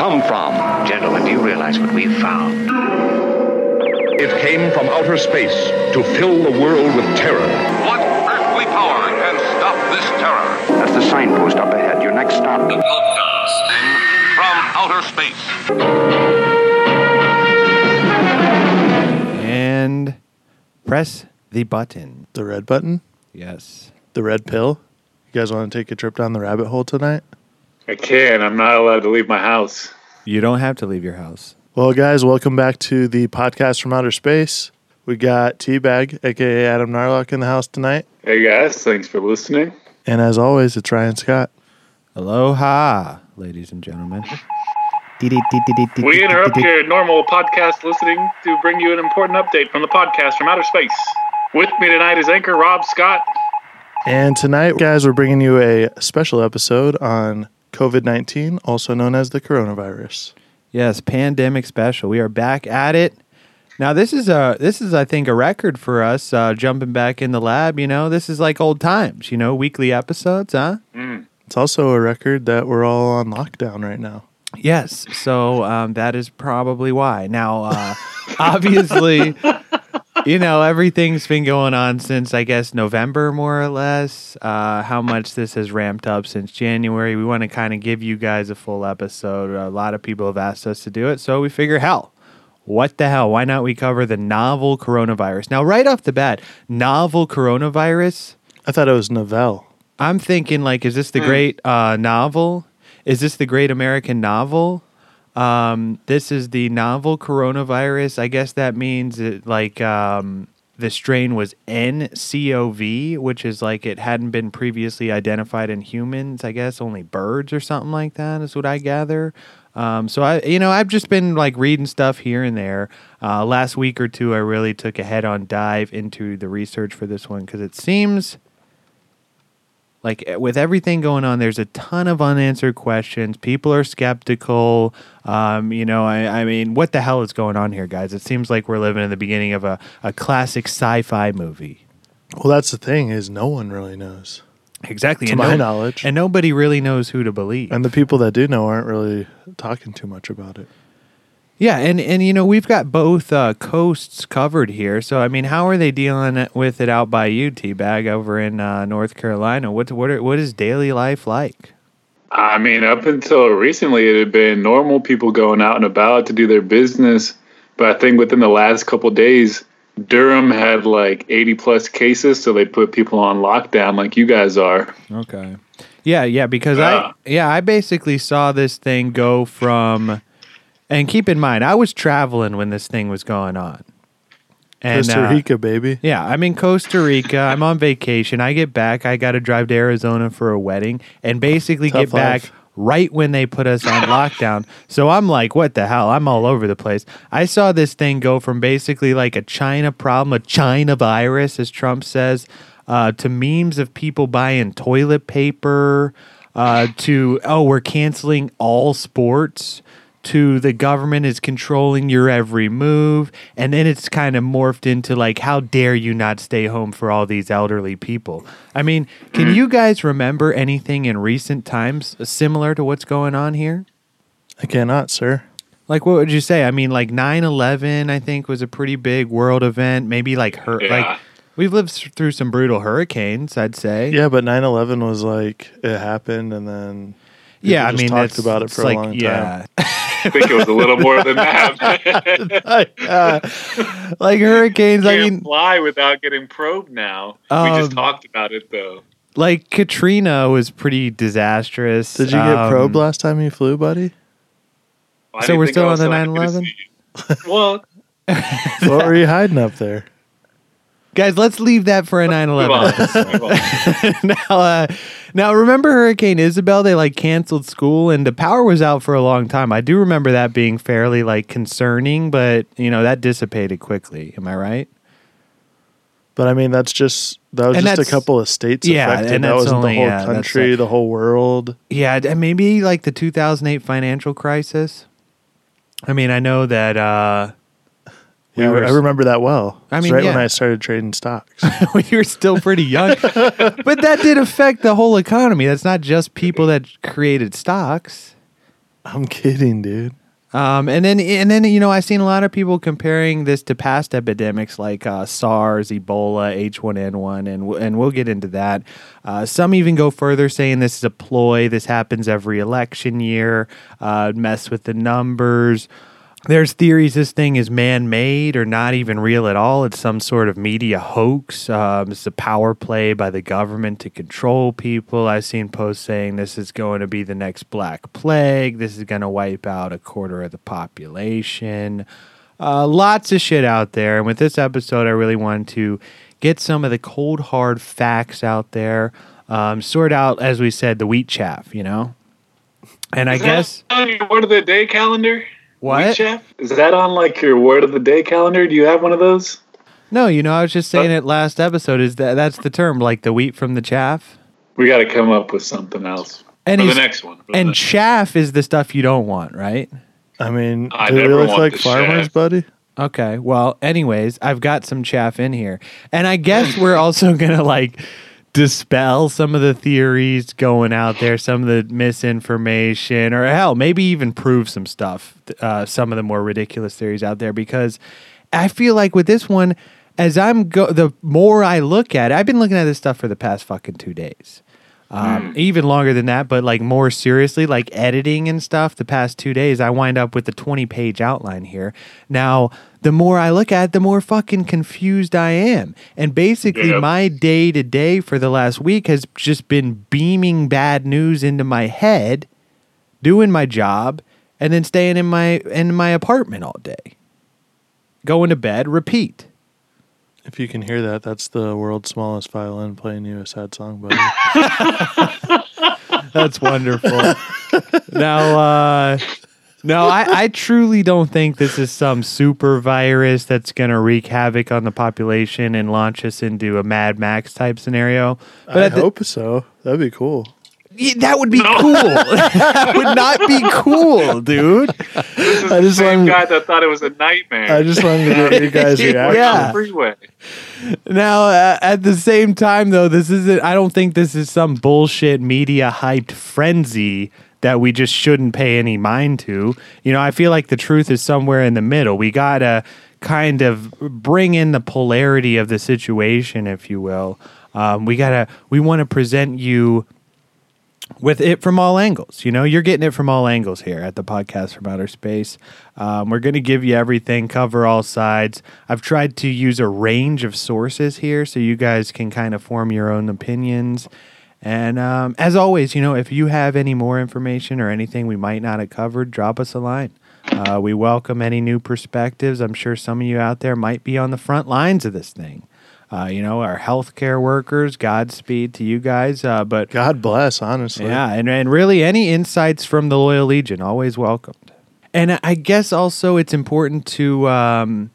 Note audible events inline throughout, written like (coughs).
come from? Gentlemen, do you realize what we've found? It came from outer space to fill the world with terror. What earthly power can stop this terror? That's the signpost up ahead. Your next stop. Broadcasting from outer space. And press the button. The red button? Yes. The red pill? You guys want to take a trip down the rabbit hole tonight? I can. I'm not allowed to leave my house. You don't have to leave your house. Well, guys, welcome back to the podcast from outer space. We got Teabag, aka Adam Narlock, in the house tonight. Hey guys, thanks for listening. And as always, it's Ryan Scott. Aloha, ladies and gentlemen. We interrupt your normal podcast listening to bring you an important update from the podcast from outer space. With me tonight is anchor Rob Scott. And tonight, guys, we're bringing you a special episode on COVID 19, also known as the coronavirus. Yes, pandemic special. We are back at it. Now this is a this is I think a record for us uh, jumping back in the lab. You know, this is like old times. You know, weekly episodes, huh? It's also a record that we're all on lockdown right now. Yes. So um, that is probably why. Now, uh, obviously, (laughs) you know everything's been going on since I guess November, more or less. Uh, how much this has ramped up since January? We want to kind of give you guys a full episode. A lot of people have asked us to do it, so we figure, hell. What the hell? Why not we cover the novel coronavirus? Now, right off the bat, novel coronavirus. I thought it was Novell. I'm thinking like, is this the great uh, novel? Is this the great American novel? Um, this is the novel coronavirus. I guess that means it, like um, the strain was NCOV, which is like it hadn't been previously identified in humans. I guess only birds or something like that is what I gather. Um, so I, you know, I've just been like reading stuff here and there. Uh, last week or two, I really took a head-on dive into the research for this one because it seems like eh, with everything going on there's a ton of unanswered questions. People are skeptical. Um, you know I, I mean what the hell is going on here guys? It seems like we're living in the beginning of a, a classic sci-fi movie. Well, that's the thing is no one really knows, exactly to and my no- knowledge. and nobody really knows who to believe. And the people that do know aren't really talking too much about it. Yeah and, and you know we've got both uh, coasts covered here so i mean how are they dealing with it out by you t-bag over in uh, north carolina what, what, are, what is daily life like I mean, up until recently, it had been normal people going out and about to do their business. But I think within the last couple days, Durham had like 80 plus cases, so they put people on lockdown like you guys are. Okay. Yeah, yeah, because I Yeah. yeah, I basically saw this thing go from and keep in mind, I was traveling when this thing was going on. And Costa uh, Rica, baby. yeah, I'm in Costa Rica. (laughs) I'm on vacation. I get back. I got to drive to Arizona for a wedding and basically Tough get back right when they put us on lockdown. So I'm like, what the hell? I'm all over the place. I saw this thing go from basically like a China problem, a China virus, as Trump says, uh, to memes of people buying toilet paper, uh, to, oh, we're canceling all sports to the government is controlling your every move and then it's kind of morphed into like how dare you not stay home for all these elderly people i mean can mm. you guys remember anything in recent times similar to what's going on here I cannot, sir. like what would you say i mean like 9-11 i think was a pretty big world event maybe like hur- Yeah. like we've lived through some brutal hurricanes i'd say Yeah, but 9 11 was like it happened and then. Yeah i people mean talked about it it's for like, a long yeah (laughs) I think it was a little more than that. Uh, (laughs) (laughs) like hurricanes i can't mean fly without getting probed now. we just Um, talked about it though. like Katrina was pretty disastrous. Did you get Um, probed last time you flew, buddy? I so we're still on the was so happy to 9/11? see. Well, what were you hiding up there? Guys, let's leave that for a 9/11 move on. episode. Move on. (laughs) now, uh, now remember Hurricane Isabel? They like canceled school and the power was out for a long time. I do remember that being fairly like concerning, but you know that dissipated quickly. Am I right? But I mean, that's just that was And just a couple of states yeah, affected. and that wasn't only- the whole yeah, country, like- the whole world. Yeah, and maybe like the 2008 financial crisis. I mean, I know that uh, we Yeah, were- I remember that well. I mean, right when. I started trading stocks. (laughs) when you were still pretty young. (laughs) but that did affect the whole economy. That's not just people that created stocks. I'm kidding, dude. Um, and then, and then, you know, I've seen a lot of people comparing this to past epidemics like uh, SARS, Ebola, H1N1, and w- and we'll get into that. Uh, some even go further, saying this is a ploy. This happens every election year. Uh, mess with the numbers. There's theories this thing is man-made or not even real at all. It's some sort of media hoax. Um, it's a power play by the government to control people. I've seen posts saying this is going to be the next Black Plague. This is going to wipe out a quarter of the population. Uh, lots of shit out there. And with this episode, I really wanted to get some of the cold, hard facts out there. Um, sort out, as we said, the wheat chaff, you know? And I Is that guess. on your word of the day calendar? What? Wheat Chef? Is that on like your word of the day calendar? Do you have one of those? No, you know, I was just saying it last episode. Is that that's the term, like the wheat from the chaff? We got to come up with something else And for the next one. For the And next- chaff is the stuff you don't want, right? I mean, I do we never look want like farmers, shaft. buddy? Okay. Well, anyways, I've got some chaff in here. And I guess we're (laughs) also going to like dispel some of the theories going out there, some of the misinformation, or hell, maybe even prove some stuff, uh, some of the more ridiculous theories out there. Because I feel like with this one, as I'm go, the more I look at it, I've been looking at this stuff for the past fucking two days. Um, Even longer than that, but like more seriously, like editing and stuff. The past two days, I wind up with a twenty-page outline here. Now, the more I look at, it, the more fucking confused I am. And basically, Yep. my day to day for the last week has just been beaming bad news into my head, doing my job, and then staying in my in my apartment all day. Going to bed, repeat. If you can hear that, that's the world's smallest violin playing you a sad song, buddy. (laughs) (laughs) That's wonderful. now, uh, no, I, I truly don't think this is some super virus that's going to wreak havoc on the population and launch us into a Mad Max type scenario. But I the- hope so. That'd be cool. Yeah, that would be cool. (laughs) that would not be cool, dude. this is I the just same wanted- guy that thought it was a nightmare. I just wanted to get your guys' (laughs) reaction. Yeah. Freeway. Now, uh, at the same time, though, this isn't. I don't think this is some bullshit media hyped frenzy that we just shouldn't pay any mind to. You know, I feel like the truth is somewhere in the middle. We gotta kind of bring in the polarity of the situation, if you will. Um, we gotta. We want to present you with it from all angles. You know, you're getting it from all angles here at the podcast from outer space. Um, we're going to give you everything, cover all sides. I've tried to use a range of sources here so you guys can kind of form your own opinions. And um, as always, you know, if you have any more information or anything we might not have covered, drop us a line. Uh, we welcome any new perspectives. I'm sure some of you out there might be on the front lines of this thing. Uh, you know, our healthcare workers, Godspeed to you guys. Uh, but God bless, honestly. yeah, and, and really any insights from the Loyal Legion, always welcomed. And I guess also it's important to um,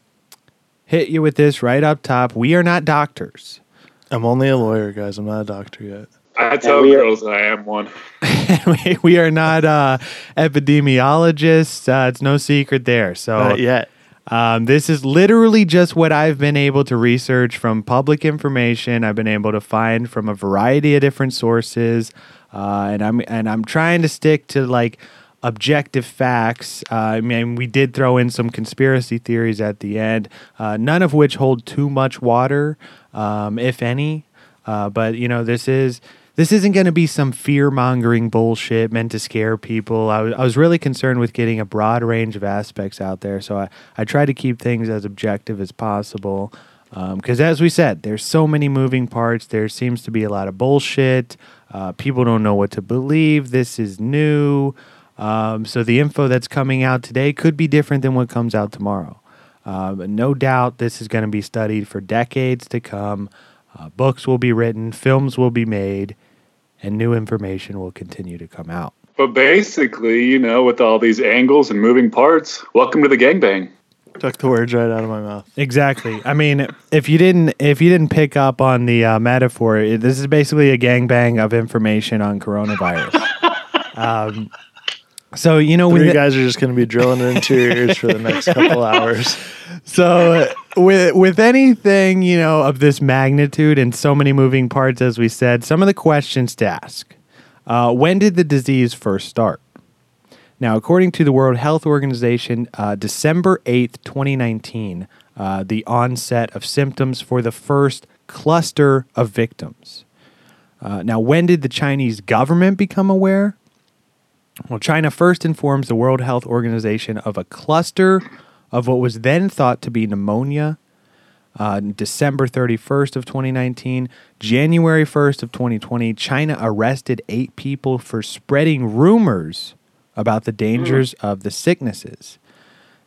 hit you with this right up top. We are not doctors. I'm only a lawyer, guys. I'm not a doctor yet. I tell we are- girls I am one. (laughs) we, we are not uh, epidemiologists. Uh, it's no secret there. So Not yet. Um, this is literally just what I've been able to research from public information. I've been able to find from a variety of different sources, uh, and I'm and I'm trying to stick to like objective facts. Uh, I mean, we did throw in some conspiracy theories at the end, uh, none of which hold too much water, um, if any. Uh, but you know, this is this isn't going to be some fear mongering bullshit meant to scare people. I was, I was really concerned with getting a broad range of aspects out there. So I, I try to keep things as objective as possible. Because as we said, there's so many moving parts. There seems to be a lot of bullshit. Uh, people don't know what to believe. This is new. Um, so the info that's coming out today could be different than what comes out tomorrow. Uh, no doubt this is going to be studied for decades to come. Uh, books will be written, films will be made, and new information will continue to come out. But basically, you know, with all these angles and moving parts, welcome to the gangbang. Took the words right out of my mouth. Exactly. I mean, if you didn't if you didn't pick up on the uh, metaphor, it, this is basically a gangbang of information on coronavirus. (laughs) um, so you know, with guys are just going to be drilling into your ears for the next couple hours. so with with anything you know of this magnitude and so many moving parts, as we said, some of the questions to ask: uh, When did the disease first start? Now, according to the World Health Organization, uh, December 8th, 2019, uh, the onset of symptoms for the first cluster of victims. Uh, now, when did the Chinese government become aware? Well, China first informs the World Health Organization of a cluster of what was then thought to be pneumonia. Uh, December 31st of 2019, January 1st of 2020, China arrested eight people for spreading rumors about the dangers of the sicknesses.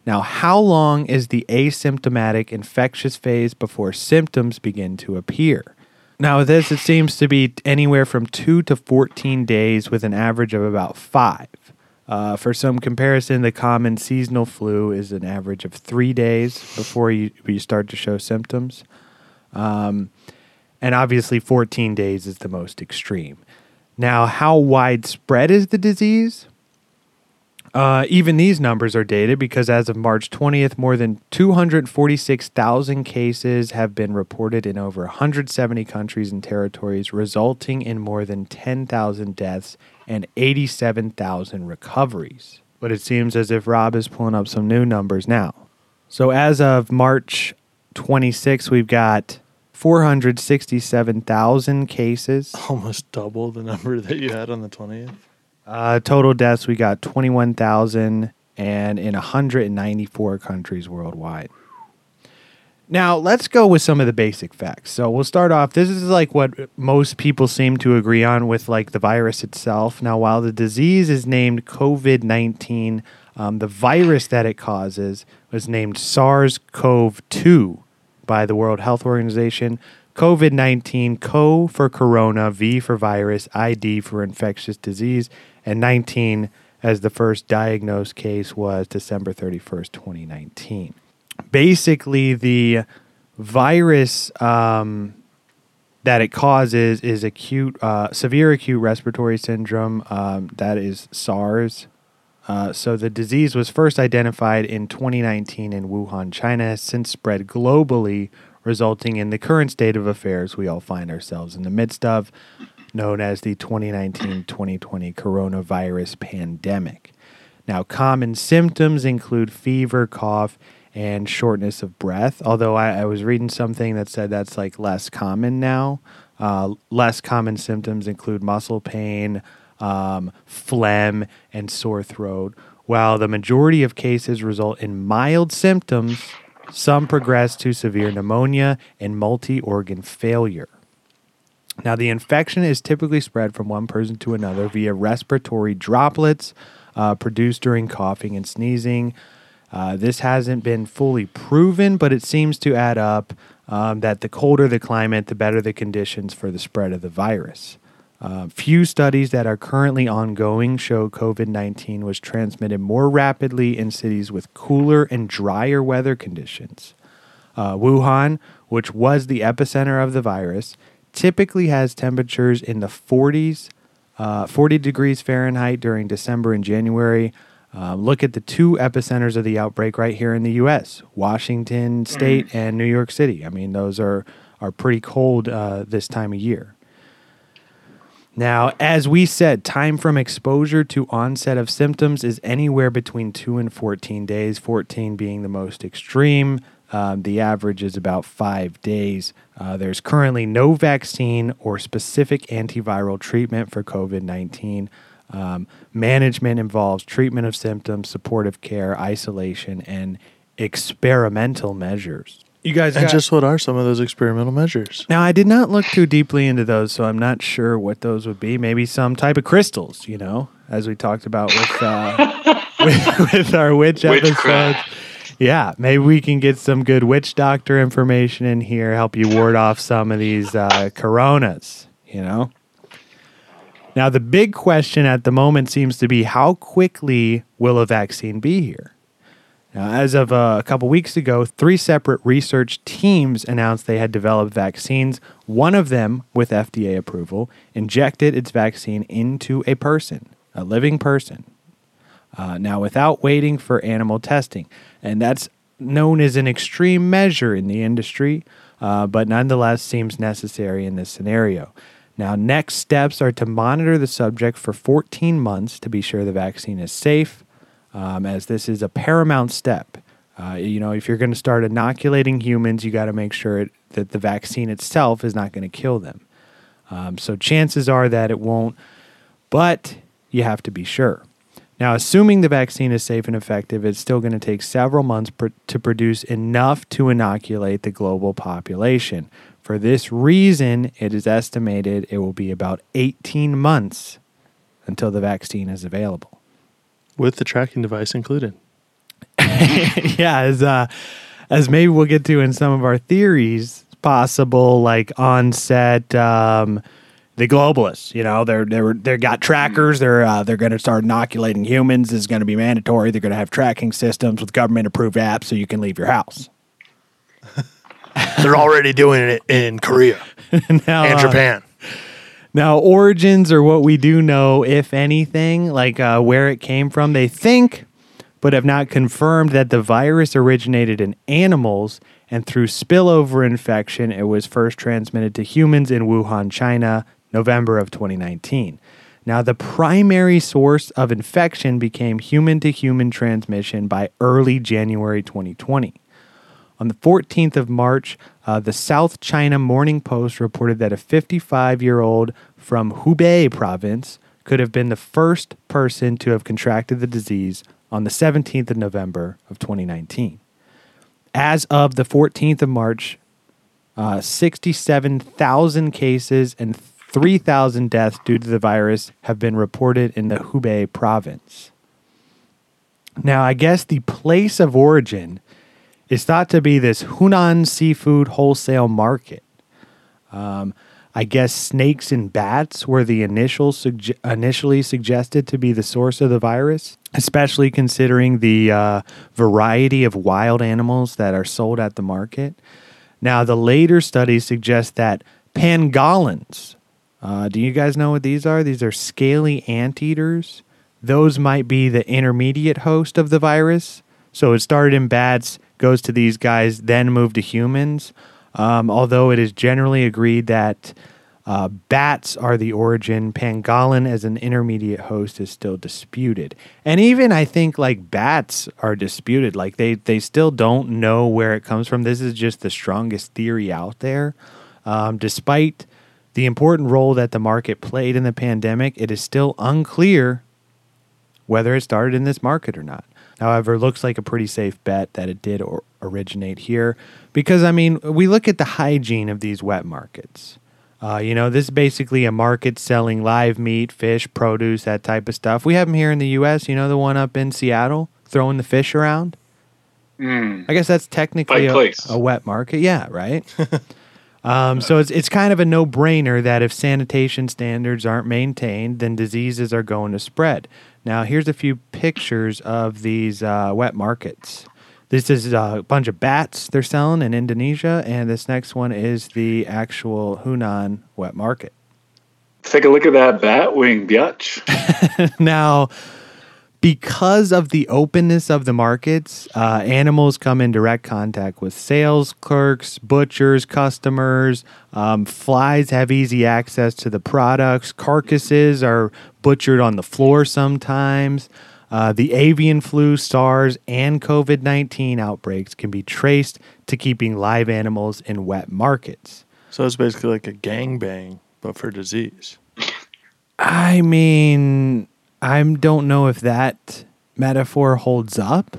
Now, how long is the asymptomatic infectious phase before symptoms begin to appear? Now, with this, it seems to be anywhere from 2 to 14 days with an average of about 5. Uh, for some comparison, the common seasonal flu is an average of 3 days before you, you start to show symptoms. Um, and obviously, 14 days is the most extreme. Now, how widespread is the disease? Uh, even these numbers are dated because as of March 20th, more than 246,000 cases have been reported in over 170 countries and territories, resulting in more than 10,000 deaths and 87,000 recoveries. But it seems as if Rob is pulling up some new numbers now. So as of March 26, we've got 467,000 cases. Almost double the number that you had on the 20th. Uh, total deaths, we got 21,000 and in 194 countries worldwide. Now, let's go with some of the basic facts. So, we'll start off. This is like what most people seem to agree on with like the virus itself. Now, while the disease is named COVID 19, um, the virus that it causes was named SARS CoV 2 by the World Health Organization. COVID 19, CO for corona, V for virus, ID for infectious disease, and 19 as the first diagnosed case was December 31st, 2019. Basically, the virus um, that it causes is acute, uh, severe acute respiratory syndrome. Um, that is SARS. Uh, so the disease was first identified in 2019 in Wuhan, China, has since spread globally, resulting in the current state of affairs we all find ourselves in the midst of, known as the 2019 2020 coronavirus pandemic. Now, common symptoms include fever, cough, and shortness of breath. Although I, I was reading something that said that's like less common now. Uh, less common symptoms include muscle pain, um, phlegm, and sore throat. While the majority of cases result in mild symptoms, some progress to severe pneumonia and multi organ failure. Now, the infection is typically spread from one person to another via respiratory droplets uh, produced during coughing and sneezing. Uh, this hasn't been fully proven, but it seems to add up um, that the colder the climate, the better the conditions for the spread of the virus. Uh, few studies that are currently ongoing show COVID 19 was transmitted more rapidly in cities with cooler and drier weather conditions. Uh, Wuhan, which was the epicenter of the virus, typically has temperatures in the 40s, uh, 40 degrees Fahrenheit during December and January. Um, look at the two epicenters of the outbreak right here in the U.S. Washington State and New York City. I mean, those are, are pretty cold uh, this time of year. Now, as we said, time from exposure to onset of symptoms is anywhere between 2 and 14 days, 14 being the most extreme. Um, the average is about five days. Uh, there's currently no vaccine or specific antiviral treatment for COVID 19. Um, management involves treatment of symptoms, supportive care, isolation, and experimental measures. You guys And got- just what are some of those experimental measures? now, I did not look too deeply into those, so I'm not sure what those would be. Maybe some type of crystals, you know, as we talked about with uh, (laughs) with, with our witch Witchcraft. episode. Yeah, maybe we can get some good witch doctor information in here, help you ward off some of these uh, coronas, you know. Now, the big question at the moment seems to be how quickly will a vaccine be here? Now, as of uh, a couple weeks ago, three separate research teams announced they had developed vaccines. One of them, with FDA approval, injected its vaccine into a person, a living person. Uh, now, without waiting for animal testing. And that's known as an extreme measure in the industry, uh, but nonetheless seems necessary in this scenario. Now, next steps are to monitor the subject for 14 months to be sure the vaccine is safe, um, as this is a paramount step. Uh, you know, if you're going to start inoculating humans, you got to make sure it, that the vaccine itself is not going to kill them. Um, so chances are that it won't, but you have to be sure. Now, assuming the vaccine is safe and effective, it's still going to take several months pr- to produce enough to inoculate the global population. For this reason, it is estimated it will be about 18 months until the vaccine is available. With the tracking device included. (laughs) yeah, as uh, as maybe we'll get to in some of our theories, possible like onset um, the globalists. You know, they're they're they got trackers. They're uh, they're going to start inoculating humans. This is going to be mandatory. They're going to have tracking systems with government approved apps, so you can leave your house. (laughs) They're already doing it in Korea (laughs) now, and uh, Japan. Now, origins are what we do know, if anything, like uh, where it came from. They think, but have not confirmed that the virus originated in animals, and through spillover infection, it was first transmitted to humans in Wuhan, China, November of 2019. Now, the primary source of infection became human to human transmission by early January 2020. On the 14th of March, uh, the South China Morning Post reported that a 55 year old from Hubei province could have been the first person to have contracted the disease on the 17th of November of 2019. As of the 14th of March, uh, 67,000 cases and 3,000 deaths due to the virus have been reported in the Hubei province. Now, I guess the place of origin is thought to be this Huanan seafood wholesale market. Um, I guess snakes and bats were the initial sugge- initially suggested to be the source of the virus, especially considering the uh, variety of wild animals that are sold at the market. Now, the later studies suggest that pangolins. Uh, do you guys know what these are? These are scaly anteaters. Those might be the intermediate host of the virus. So it started in bats, goes to these guys, then moved to humans. Um, although it is generally agreed that uh, bats are the origin, pangolin as an intermediate host is still disputed. And even I think like bats are disputed. Like they they still don't know where it comes from. This is just the strongest theory out there. Um, despite the important role that the market played in the pandemic, it is still unclear whether it started in this market or not. However, it looks like a pretty safe bet that it did or originate here because, I mean, we look at the hygiene of these wet markets. Uh, you know, this is basically a market selling live meat, fish, produce, that type of stuff. We have them here in the U.S., you know, the one up in Seattle throwing the fish around. Mm. I guess that's technically a, a wet market. Yeah, right. (laughs) um, so it's it's kind of a no brainer that if sanitation standards aren't maintained, then diseases are going to spread. Now, here's a few pictures of these uh, wet markets. This is a bunch of bats they're selling in Indonesia, and this next one is the actual Huanan wet market. Take a look at that bat wing, biatch. (laughs) now, because of the openness of the markets, uh, animals come in direct contact with sales clerks, butchers, customers. Um, flies have easy access to the products. Carcasses are butchered on the floor sometimes. Uh, the avian flu, SARS, and COVID 19 outbreaks can be traced to keeping live animals in wet markets. So it's basically like a gangbang, but for disease. I mean, I don't know if that metaphor holds up,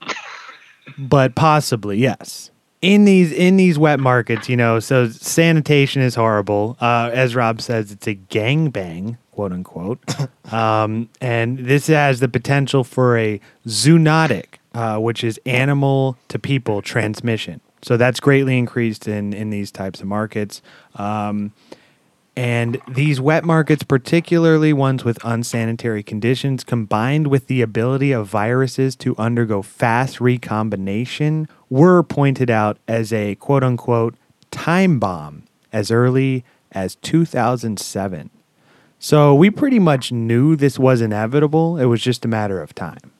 (laughs) but possibly yes. In these in these wet markets, you know, so sanitation is horrible. Uh, as Rob says, it's a gangbang, quote unquote, (coughs) um, and this has the potential for a zoonotic, uh, which is animal to people transmission. So that's greatly increased in in these types of markets. Um, and these wet markets, particularly ones with unsanitary conditions, combined with the ability of viruses to undergo fast recombination, were pointed out as a quote unquote time bomb as early as 2007. So we pretty much knew this was inevitable. It was just a matter of time.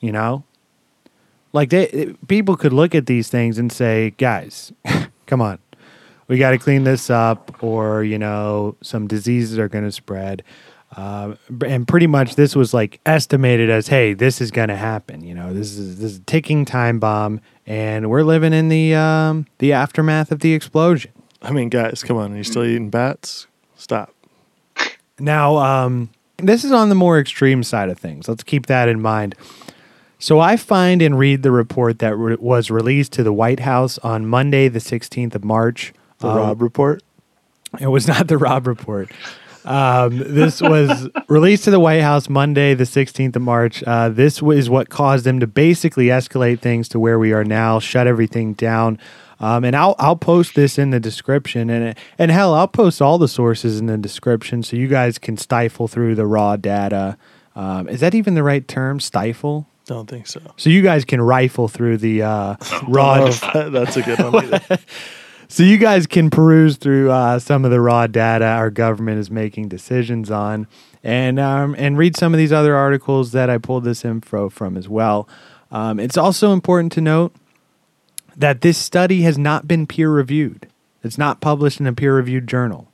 You know? Like they people could look at these things and say, "Guys, (laughs) come on we got to clean this up, or you know, some diseases are going to spread. Uh, and pretty much this was like estimated as, hey, this is going to happen. You know, this is this is a ticking time bomb, and we're living in the um, the aftermath of the explosion. I mean, guys, come on. Are you still eating bats? Stop. Now, um, this is on the more extreme side of things. Let's keep that in mind. So I find and read the report that re- was released to the White House on Monday, the 16th of March. The Um, Rob report. It was not the Rob report. Um, this was released to the White House Monday, the 16th of March. Uh, this is what caused them to basically escalate things to where we are now, shut everything down. Um, and I'll I'll post this in the description, and and hell, I'll post all the sources in the description so you guys can stifle through the raw data. Um, is that even the right term? Stifle. Don't think so. So you guys can rifle through the uh, (laughs) raw. Oh, (laughs) that's a good one. (laughs) So you guys can peruse through uh, some of the raw data our government is making decisions on, and um, and read some of these other articles that I pulled this info from as well. Um, it's also important to note that this study has not been peer reviewed. It's not published in a peer reviewed journal.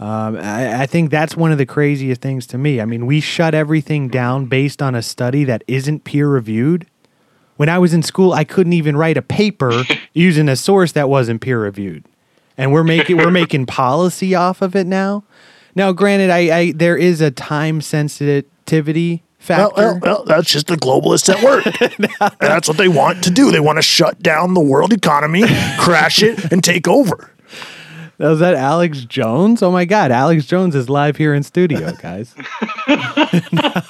Um, I, I think that's one of the craziest things to me. I mean, we shut everything down based on a study that isn't peer reviewed. When I was in school, I couldn't even write a paper (laughs) using a source that wasn't peer reviewed, and we're making we're making policy off of it now. Now, granted, I, I there is a time sensitivity factor. well, well, that's just the globalists at work. and (laughs) that's what they want to do. They want to shut down the world economy, crash it, and take over. Was that Alex Jones? Oh my God, Alex Jones is live here in studio, guys. (laughs)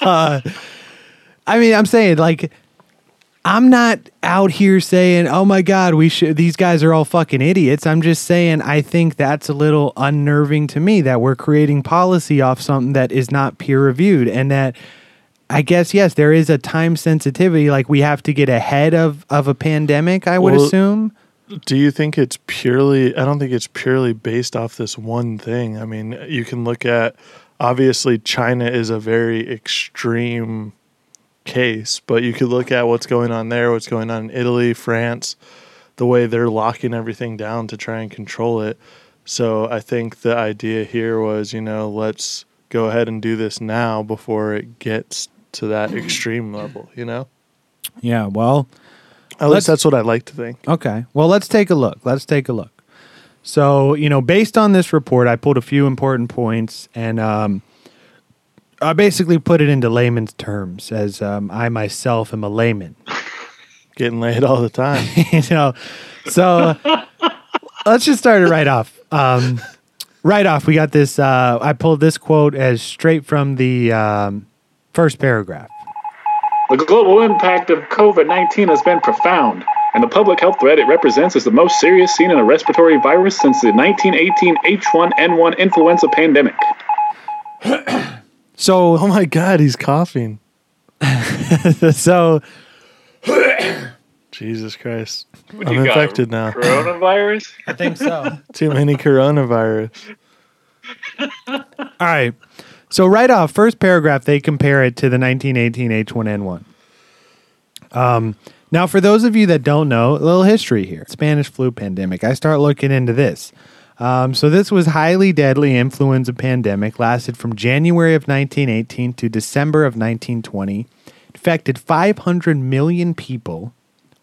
Uh, I mean, I'm saying like, I'm not out here saying, "Oh my God, we should." These guys are all fucking idiots. I'm just saying, I think that's a little unnerving to me that we're creating policy off something that is not peer reviewed, and that I guess yes, there is a time sensitivity. Like we have to get ahead of of a pandemic. I would Well, assume. Do you think it's purely? I don't think it's purely based off this one thing. I mean, you can look at obviously China is a very extreme case, but you could look at what's going on there, what's going on in Italy, France, the way they're locking everything down to try and control it. So I think the idea here was, you know, let's go ahead and do this now before it gets to that extreme level, you know? Yeah. Well. At least that's what I like to think. Okay. Well, let's take a look. Let's take a look. So, you know, based on this report, I pulled a few important points and um, I basically put it into layman's terms as um, I myself am a layman. (laughs) Getting laid all the time. (laughs) you know, so let's just start it right off. Um, right off, we got this. Uh, I pulled this quote as straight from the um, first paragraph. The global impact of COVID 19 has been profound, and the public health threat it represents is the most serious seen in a respiratory virus since the 1918 H1N1 influenza pandemic. (clears throat) So, (laughs) Oh my God, he's coughing. so (laughs) Jesus Christ. What I'm you got, infected now. Coronavirus? (laughs) I think so. Too many coronavirus. All right. So right off, first paragraph, they compare it to the 1918 H1N1. Um, now, for those of you that don't know, a little history here. Spanish flu pandemic. I start looking into this. Um, so this was highly deadly influenza pandemic. Lasted from January of 1918 to December of 1920. Infected 500 million people,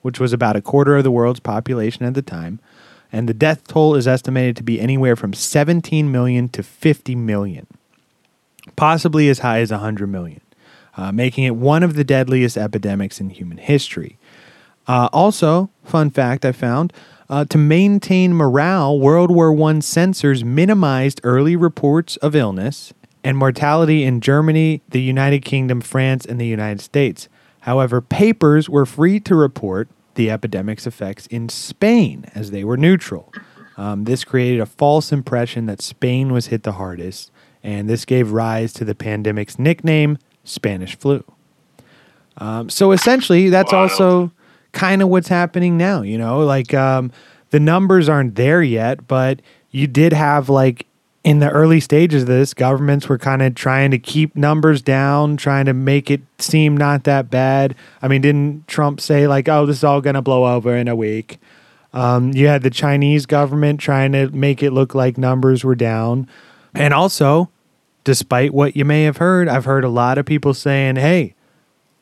which was about a quarter of the world's population at the time. And the death toll is estimated to be anywhere from 17 million to 50 million possibly as high as 100 million, uh, making it one of the deadliest epidemics in human history. Uh, also, fun fact I found uh, to maintain morale, World War I censors minimized early reports of illness and mortality in Germany, the United Kingdom, France, and the United States. However, papers were free to report the epidemic's effects in Spain as they were neutral. Um, this created a false impression that Spain was hit the hardest, and this gave rise to the pandemic's nickname, Spanish flu. Um, so essentially, that's also kind of what's happening now. You know, like um, the numbers aren't there yet, but you did have like in the early stages of this, governments were kind of trying to keep numbers down, trying to make it seem not that bad. I mean, didn't Trump say like, "Oh, this is all going to blow over in a week"? Um, you had the Chinese government trying to make it look like numbers were down. And also, despite what you may have heard, I've heard a lot of people saying, hey,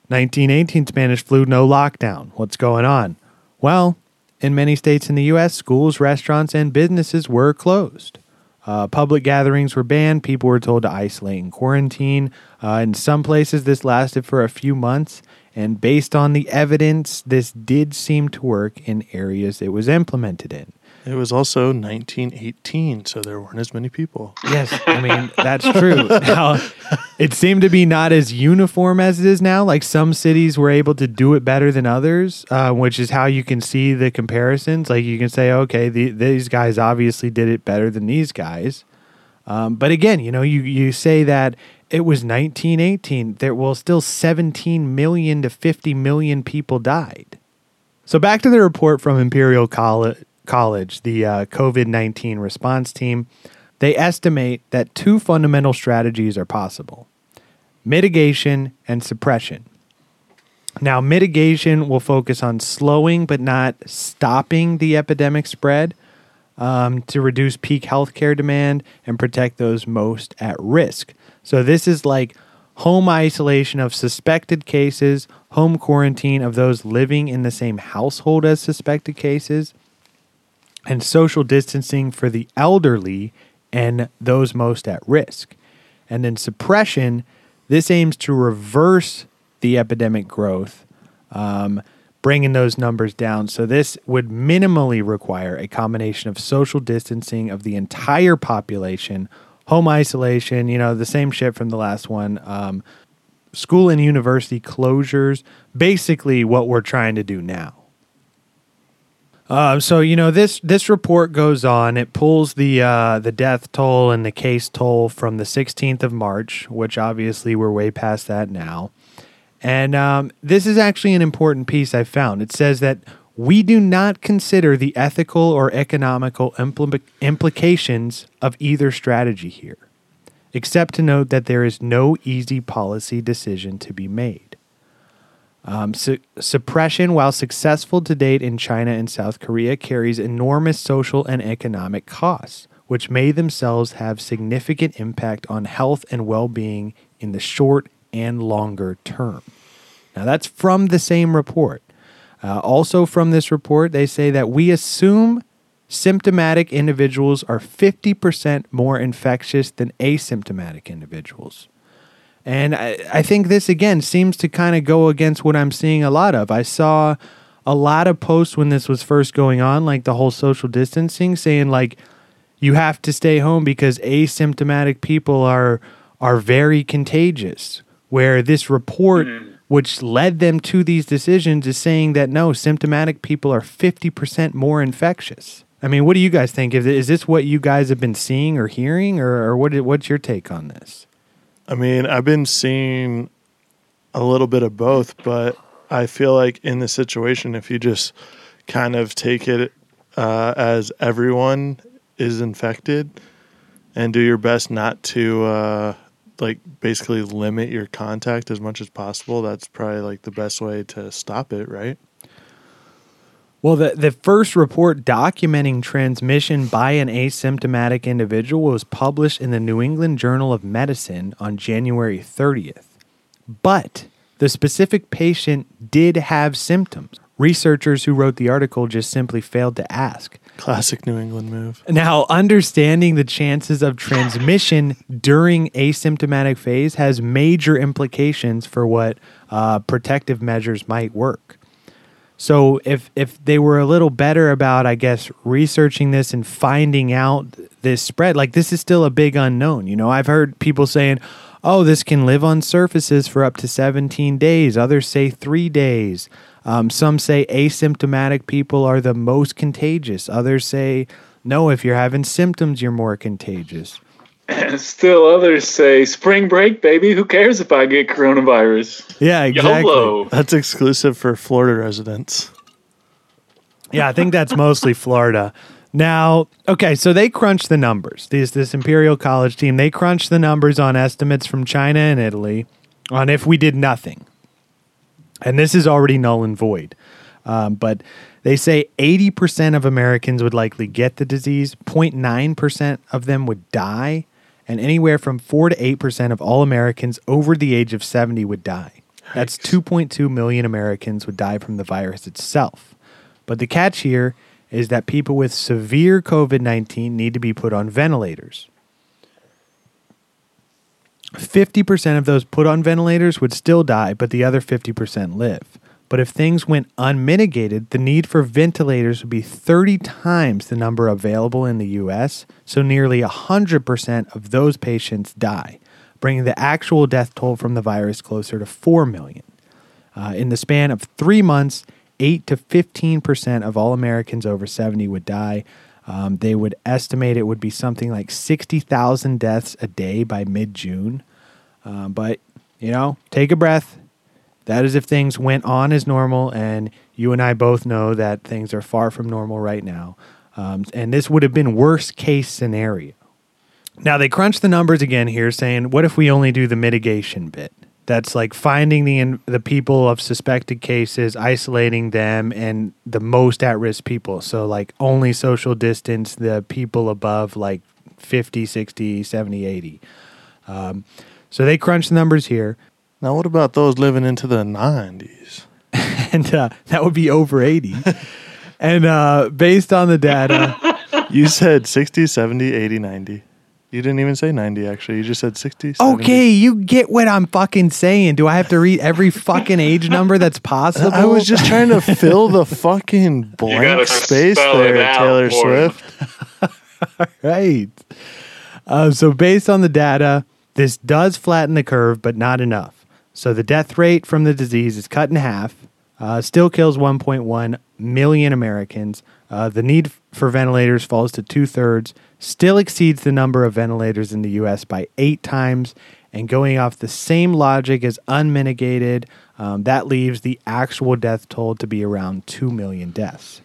1918 Spanish flu, no lockdown. What's going on? Well, in many states in the U.S., schools, restaurants, and businesses were closed. Uh, public gatherings were banned. People were told to isolate and quarantine. Uh, in some places, this lasted for a few months. And based on the evidence, this did seem to work in areas it was implemented in. It was also 1918, so there weren't as many people. Yes, I mean that's true. Now, it seemed to be not as uniform as it is now. Like some cities were able to do it better than others, uh, which is how you can see the comparisons. Like you can say, okay, the, these guys obviously did it better than these guys. Um, but again, you know, you you say that it was 1918. There will still 17 million to 50 million people died. So back to the report from Imperial College College, the uh, COVID 19 response team, they estimate that two fundamental strategies are possible mitigation and suppression. Now, mitigation will focus on slowing but not stopping the epidemic spread um, to reduce peak healthcare demand and protect those most at risk. So, this is like home isolation of suspected cases, home quarantine of those living in the same household as suspected cases, and social distancing for the elderly and those most at risk. And then suppression, this aims to reverse the epidemic growth, um, bringing those numbers down. So this would minimally require a combination of social distancing of the entire population, home isolation, you know, the same shit from the last one, um, school and university closures, basically what we're trying to do now. Uh, so you know this this report goes on. It pulls the uh, the death toll and the case toll from the 16th of March, which obviously we're way past that now. And um, this is actually an important piece I found. It says that we do not consider the ethical or economical impl- implications of either strategy here, except to note that there is no easy policy decision to be made. Um, su- suppression, while successful to date in China and South Korea, carries enormous social and economic costs, which may themselves have significant impact on health and well being in the short and longer term. Now, that's from the same report. Uh, also, from this report, they say that we assume symptomatic individuals are 50% more infectious than asymptomatic individuals. And I, I think this again seems to kind of go against what I'm seeing a lot of. I saw a lot of posts when this was first going on, like the whole social distancing, saying like you have to stay home because asymptomatic people are are very contagious. Where this report, mm-hmm. which led them to these decisions, is saying that no, symptomatic people are fifty percent more infectious. I mean, what do you guys think? Is this what you guys have been seeing or hearing, or, or what? What's your take on this? I mean, I've been seeing a little bit of both, but I feel like in the situation, if you just kind of take it uh, as everyone is infected and do your best not to uh, like basically limit your contact as much as possible, that's probably like the best way to stop it, right? Well, the, the first report documenting transmission by an asymptomatic individual was published in the New England Journal of Medicine on January 30th. But the specific patient did have symptoms. Researchers who wrote the article just simply failed to ask. Classic New England move. Now, understanding the chances of transmission during asymptomatic phase has major implications for what uh, protective measures might work. So if if they were a little better about, I guess, researching this and finding out this spread, like this is still a big unknown. You know, I've heard people saying, "Oh, this can live on surfaces for up to 17 days." Others say three days. Um, some say asymptomatic people are the most contagious. Others say, no, if you're having symptoms, you're more contagious. And still others say, spring break, baby. Who cares if I get coronavirus? Yeah, exactly. YOLO. That's exclusive for Florida residents. Yeah, I think that's mostly Florida. Now, okay, so they crunched the numbers. This this Imperial College team, they crunched the numbers on estimates from China and Italy on if we did nothing. And this is already null and void. Um, but They say 80% of Americans would likely get the disease, 0.9% of them would die, and anywhere from 4 to 8% of all Americans over the age of 70 would die. That's 2.2 million Americans would die from the virus itself. But the catch here is that people with severe COVID 19 need to be put on ventilators. 50% of those put on ventilators would still die, but the other 50% live. But if things went unmitigated, the need for ventilators would be 30 times the number available in the US, so nearly 100% of those patients die, bringing the actual death toll from the virus closer to 4 million. Uh, in the span of three months, 8 to 15% of all Americans over 70 would die. Um, they would estimate it would be something like 60,000 deaths a day by mid June. Um, but, you know, take a breath. That is if things went on as normal, and you and I both know that things are far from normal right now. Um, and this would have been worst case scenario. Now they crunch the numbers again here, saying, "What if we only do the mitigation bit? That's like finding the the people of suspected cases, isolating them, and the most at risk people. So like only social distance the people above like 50, 60, 70, 80. Um, so they crunch the numbers here. Now, what about those living into the 90s? (laughs) and uh, that would be over 80. (laughs) and uh, based on the data, (laughs) You said 60, 70, 80, 90. You didn't even say 90, actually. You just said 60, 70. okay, you get what I'm fucking saying. Do I have to read every fucking age number that's possible? I was just trying to fill the fucking blank gotta space spell it there, out Taylor for him. Swift. right. Uh, so, based on the data, this does flatten the curve, but not enough. So, the death rate from the disease is cut in half, uh, still kills 1.1 million Americans. Uh, the need for ventilators falls to two thirds, still exceeds the number of ventilators in the US by eight times. And going off the same logic as unmitigated, um, that leaves the actual death toll to be around 2 million deaths.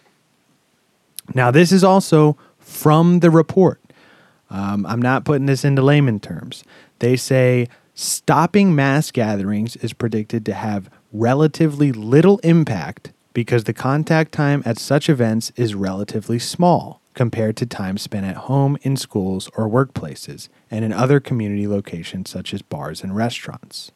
Now, this is also from the report. Um, I'm not putting this into layman terms. They say stopping mass gatherings is predicted to have relatively little impact because the contact time at such events is relatively small compared to time spent at home, in schools, or workplaces, and in other community locations such as bars and restaurants.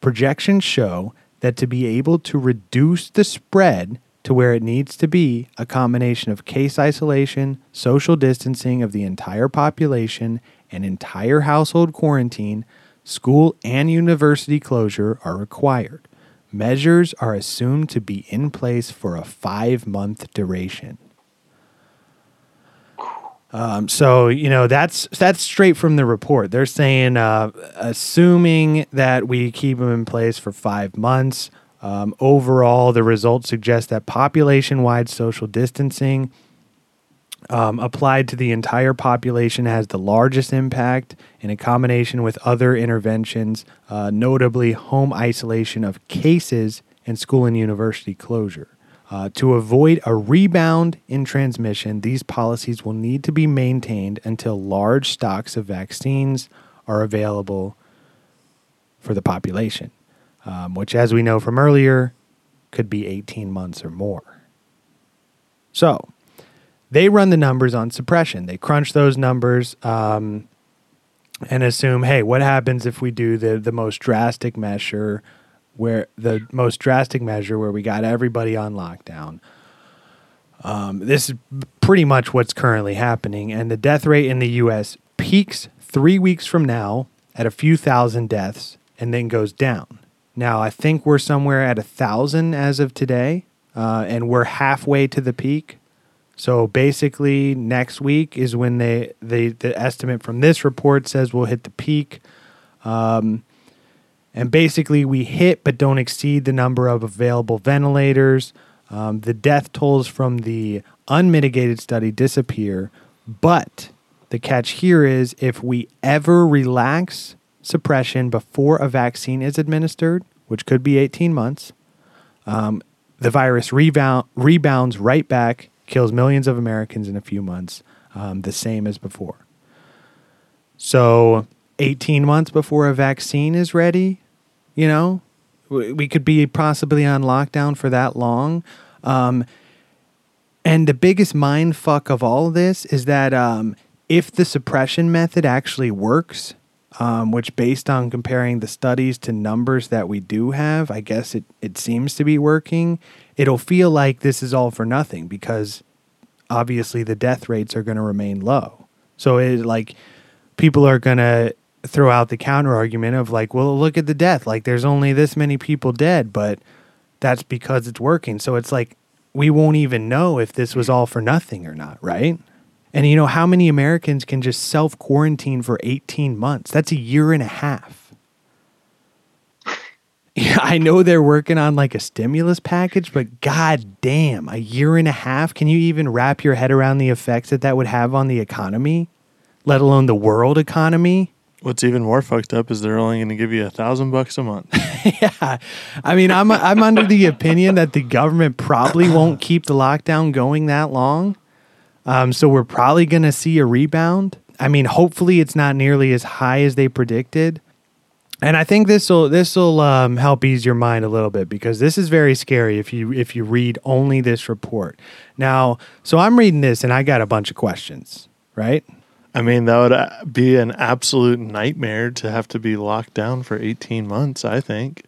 Projections show that to be able to reduce the spread to where it needs to be, a combination of case isolation, social distancing of the entire population, and entire household quarantine, school and university closure are required. Measures are assumed to be in place for a five month duration. Um, so you know that's that's straight from the report. They're saying, uh, assuming that we keep them in place for five months, um, overall the results suggest that population-wide social distancing um, applied to the entire population has the largest impact in combination with other interventions, uh, notably home isolation of cases and school and university closure. Uh, to avoid a rebound in transmission, these policies will need to be maintained until large stocks of vaccines are available for the population, um, which, as we know from earlier, could be 18 months or more. So, they run the numbers on suppression. They crunch those numbers um, and assume, hey, what happens if we do the the most drastic measure, where the most drastic measure where we got everybody on lockdown? Um, this is pretty much what's currently happening, and the death rate in the U.S. peaks three weeks from now at a few thousand deaths, and then goes down. Now, I think we're somewhere at a thousand as of today, uh, and we're halfway to the peak. So basically, next week is when they, they the estimate from this report says we'll hit the peak. Um, and basically, we hit but don't exceed the number of available ventilators. Um, the death tolls from the unmitigated study disappear. But the catch here is if we ever relax suppression before a vaccine is administered, which could be 18 months, um, the virus rebound, rebounds right back, kills millions of Americans in a few months, um, the same as before. So, 18 months before a vaccine is ready, you know, we could be possibly on lockdown for that long. Um, and the biggest mind fuck of all of this is that um, if the suppression method actually works, um, which based on comparing the studies to numbers that we do have, I guess it, it seems to be working, it'll feel like this is all for nothing because obviously the death rates are going to remain low. So it like people are going to throw out the counter argument of like, well, look at the death. Like there's only this many people dead, but that's because it's working. So it's like we won't even know if this was all for nothing or not, right? And you know how many Americans can just self quarantine for 18 months? That's a year and a half. (laughs) Yeah, I know they're working on like a stimulus package, but god damn, a year and a half? Can you even wrap your head around the effects that that would have on the economy, let alone the world economy? What's even more fucked up is they're only going to give you a thousand bucks a month. (laughs) yeah, I mean, I'm I'm under the opinion that the government probably won't keep the lockdown going that long. Um, so we're probably going to see a rebound. I mean, hopefully it's not nearly as high as they predicted. And I think this will this will um, help ease your mind a little bit because this is very scary if you if you read only this report. Now, so I'm reading this and I got a bunch of questions, right? I mean, that would uh, be an absolute nightmare to have to be locked down for 18 months, I think.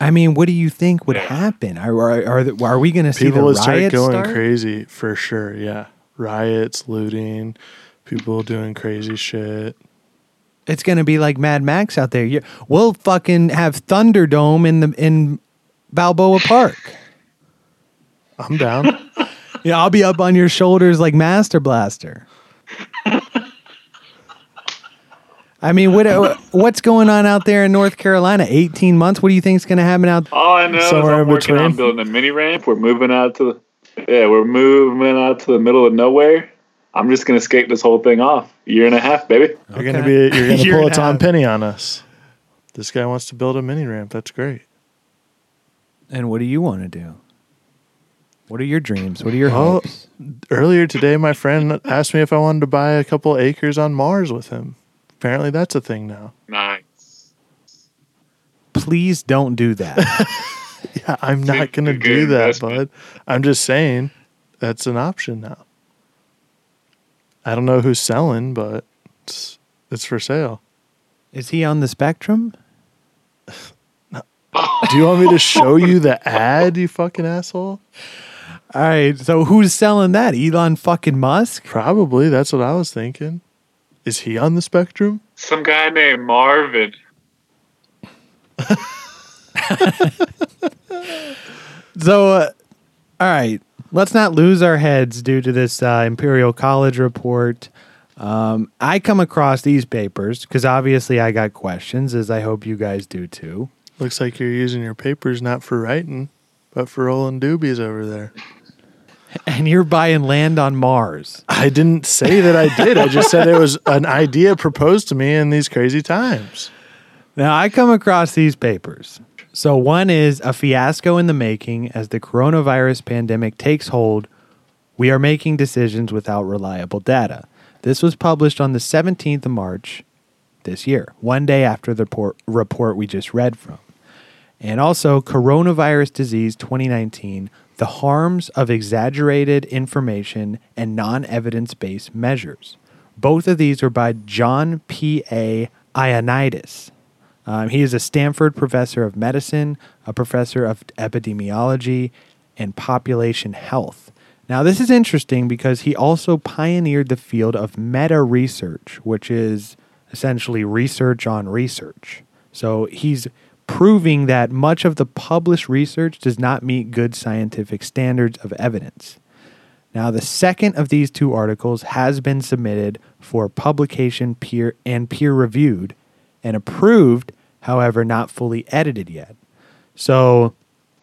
I mean, what do you think would happen? Are are are, are we going to see the People would start going start? crazy for sure. Yeah. Riots, looting, people doing crazy shit. It's going to be like Mad Max out there. You, we'll fucking have Thunderdome in the in Balboa Park. (laughs) I'm down. Yeah, I'll be up on your shoulders like Master Blaster. I mean, what what's going on out there in North Carolina? Eighteen months. What do you think is going to happen out? All I know Somewhere is in I'm working between. on building a mini ramp. We're moving out to the yeah, we're moving out to the middle of nowhere. I'm just gonna skate this whole thing off. Year and a half, baby. You're gonna be you're (laughs) gonna pull a Tom half. Penny on us. This guy wants to build a mini ramp. That's great. And what do you want to do? What are your dreams? What are your Oh, hopes? earlier today, my friend asked me if I wanted to buy a couple acres on Mars with him. Apparently, that's a thing now. Nice. Please don't do that. (laughs) Yeah, (laughs) I'm not gonna like a good do that, investment. bud. I'm just saying that's an option now. I don't know who's selling, but it's, it's for sale. is he on the spectrum? (laughs) Do you want me to show you the ad, you fucking asshole? All right. So who's selling that? Elon fucking Musk? Probably. That's what I was thinking. Is he on the spectrum? Some guy named Marvin. (laughs) (laughs) So, uh, all right, let's not lose our heads due to this uh, Imperial College report. Um, I come across these papers because obviously I got questions, as I hope you guys do too. Looks like you're using your papers not for writing, but for rolling doobies over there. (laughs) And you're buying land on Mars. I didn't say that I did. I just said it was an idea proposed to me in these crazy times. Now, I come across these papers. So, one is a fiasco in the making as the coronavirus pandemic takes hold. We are making decisions without reliable data. This was published on the 17th of March this year, one day after the report, report we just read from. And also, Coronavirus Disease 2019 The Harms of Exaggerated Information and Non Evidence Based Measures. Both of these are by John P.A. Ioannidis. Um, he is a Stanford professor of medicine, a professor of epidemiology, and population health. Now, this is interesting because he also pioneered the field of meta research, which is essentially research on research. So he's proving that much of the published research does not meet good scientific standards of evidence. Now, the second of these two articles has been submitted for publication peer and peer reviewed and approved, however, not fully edited yet. So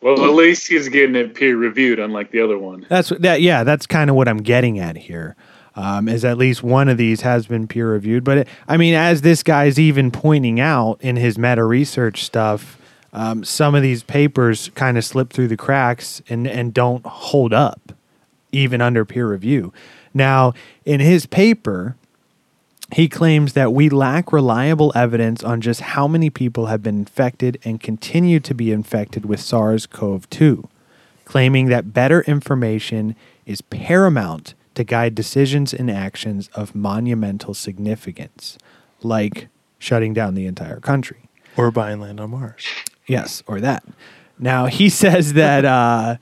Well, at least he's getting it peer reviewed, unlike the other one. that's that. Yeah, that's kind of what I'm getting at here. Um, is at least one of these has been peer reviewed, but it, I mean, as this guy's even pointing out in his meta research stuff, um, some of these papers kind of slip through the cracks and and don't hold up, even under peer review. Now, in his paper, he claims that we lack reliable evidence on just how many people have been infected and continue to be infected with SARS CoV 2. claiming that better information is paramount to guide decisions and actions of monumental significance, like shutting down the entire country. Or buying land on Mars. Yes, or that. Now, he (laughs) says that uh,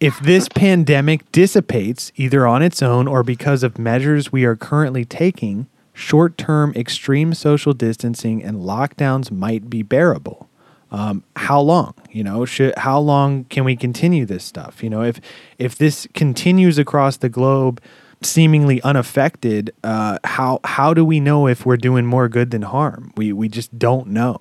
if this pandemic dissipates either on its own or because of measures we are currently taking, short term extreme social distancing and lockdowns might be bearable. Um, how long? You know, should, how long can we continue this stuff? You know, if if this continues across the globe, seemingly unaffected, uh, how how do we know if we're doing more good than harm? We we just don't know.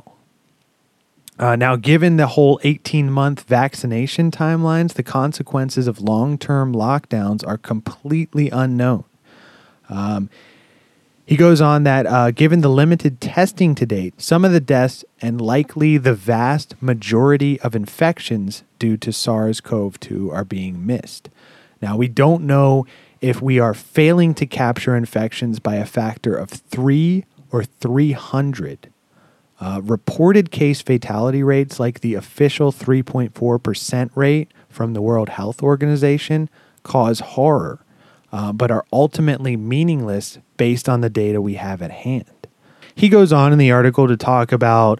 Uh, now, given the whole 18 month vaccination timelines, the consequences of long term lockdowns are completely unknown. Um, he goes on that uh, given the limited testing to date, some of the deaths and likely the vast majority of infections due to SARS CoV 2 are being missed. Now, we don't know if we are failing to capture infections by a factor of 3 or 300. Uh, reported case fatality rates, like the official 3.4% rate from the World Health Organization, cause horror, uh, but are ultimately meaningless based on the data we have at hand. He goes on in the article to talk about,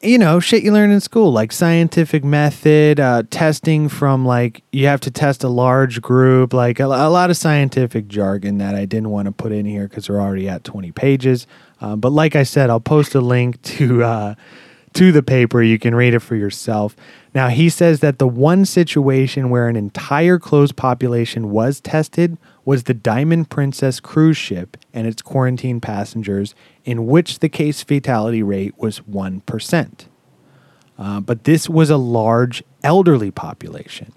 you know, shit you learn in school, like scientific method, uh, testing from like, you have to test a large group, like a, a lot of scientific jargon that I didn't want to put in here because we're already at 20 pages. Uh, but like I said, I'll post a link to uh, to the paper. You can read it for yourself. Now, he says that the one situation where an entire closed population was tested was the Diamond Princess cruise ship and its quarantine passengers, in which the case fatality rate was 1%. Uh, but this was a large elderly population.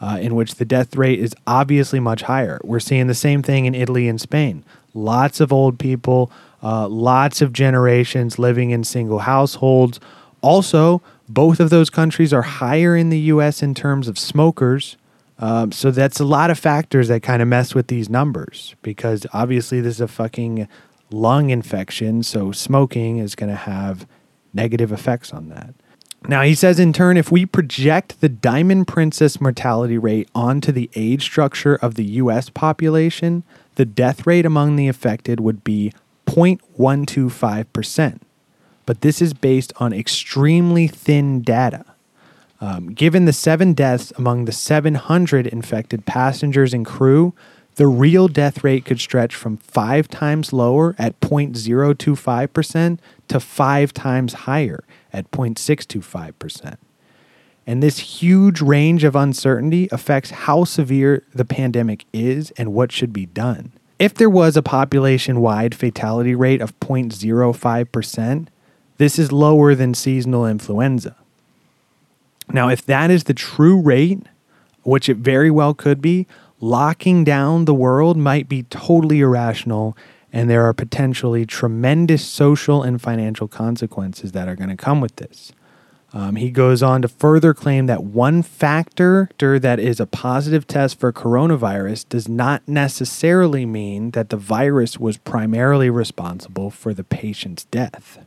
Uh, in which the death rate is obviously much higher. We're seeing the same thing in Italy and Spain. Lots of old people, uh, lots of generations living in single households. Also, both of those countries are higher in the US in terms of smokers. Um, so that's a lot of factors that kind of mess with these numbers because obviously this is a fucking lung infection. So smoking is going to have negative effects on that. Now, he says in turn, if we project the Diamond Princess mortality rate onto the age structure of the US population, the death rate among the affected would be 0.125%. But this is based on extremely thin data. Um, given the seven deaths among the 700 infected passengers and crew, the real death rate could stretch from five times lower at 0.025% to five times higher at 0.625%. And this huge range of uncertainty affects how severe the pandemic is and what should be done. If there was a population wide fatality rate of 0.05%, this is lower than seasonal influenza. Now, if that is the true rate, which it very well could be, locking down the world might be totally irrational, and there are potentially tremendous social and financial consequences that are going to come with this. Um, he goes on to further claim that one factor that is a positive test for coronavirus does not necessarily mean that the virus was primarily responsible for the patient's death.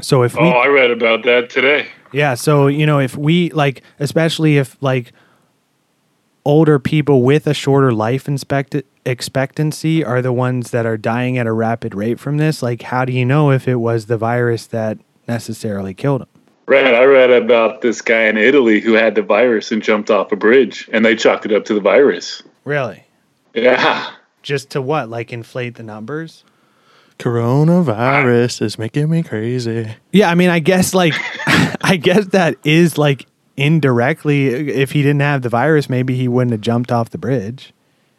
So if we, oh, I read about that today. Yeah, so you know, if we like, especially if like older people with a shorter life inspect- expectancy are the ones that are dying at a rapid rate from this, like, how do you know if it was the virus that necessarily killed them? Right. I read about this guy in Italy who had the virus and jumped off a bridge, and they chalked it up to the virus. Really? Yeah. Just to what? Like inflate the numbers? Coronavirus is making me crazy. Yeah, I mean, I guess like, (laughs) I guess that is like indirectly. If he didn't have the virus, maybe he wouldn't have jumped off the bridge.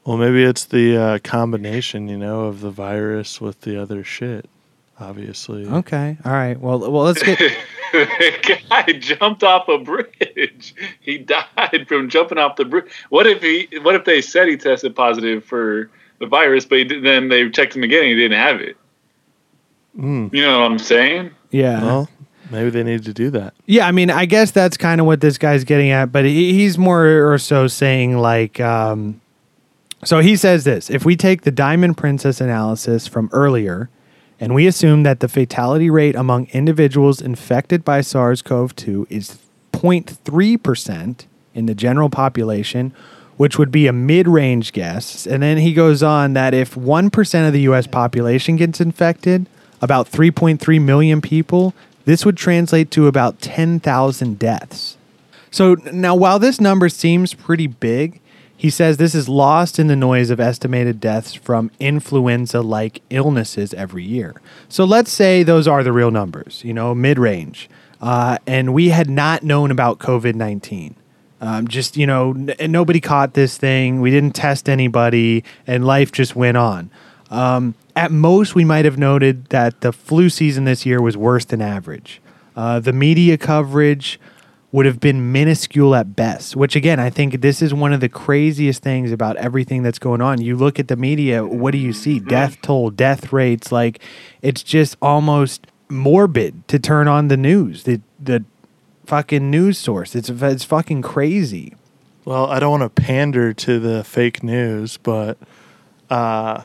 Well, maybe it's the uh, combination, you know, of the virus with the other shit. Obviously. Okay. All right. Well, well, let's get. the (laughs) guy jumped off a bridge. He died from jumping off the bridge. What if he? What if they said he tested positive for the virus, but he, did- then they checked him again and he didn't have it? Mm. You know what I'm saying? Yeah. Well, maybe they needed to do that. Yeah, I mean, I guess that's kind of what this guy's getting at, but he, he's more or so saying like, um, so he says this: if we take the Diamond Princess analysis from earlier, and we assume that the fatality rate among individuals infected by SARS-CoV-2 is 0.3% in the general population, which would be a mid range guess. And then he goes on that if 1% of the US population gets infected, about 3.3 million people, this would translate to about 10,000 deaths. So now, while this number seems pretty big, he says this is lost in the noise of estimated deaths from influenza like illnesses every year. So let's say those are the real numbers, you know, mid range. Uh, and we had not known about COVID 19. Um, just, you know, n- nobody caught this thing. We didn't test anybody, and life just went on. Um, at most, we might have noted that the flu season this year was worse than average. Uh, the media coverage would have been minuscule at best, which again, I think this is one of the craziest things about everything that's going on. You look at the media, what do you see? Death toll, death rates, like it's just almost morbid to turn on the news. The the fucking news source. It's it's fucking crazy. Well, I don't want to pander to the fake news, but uh,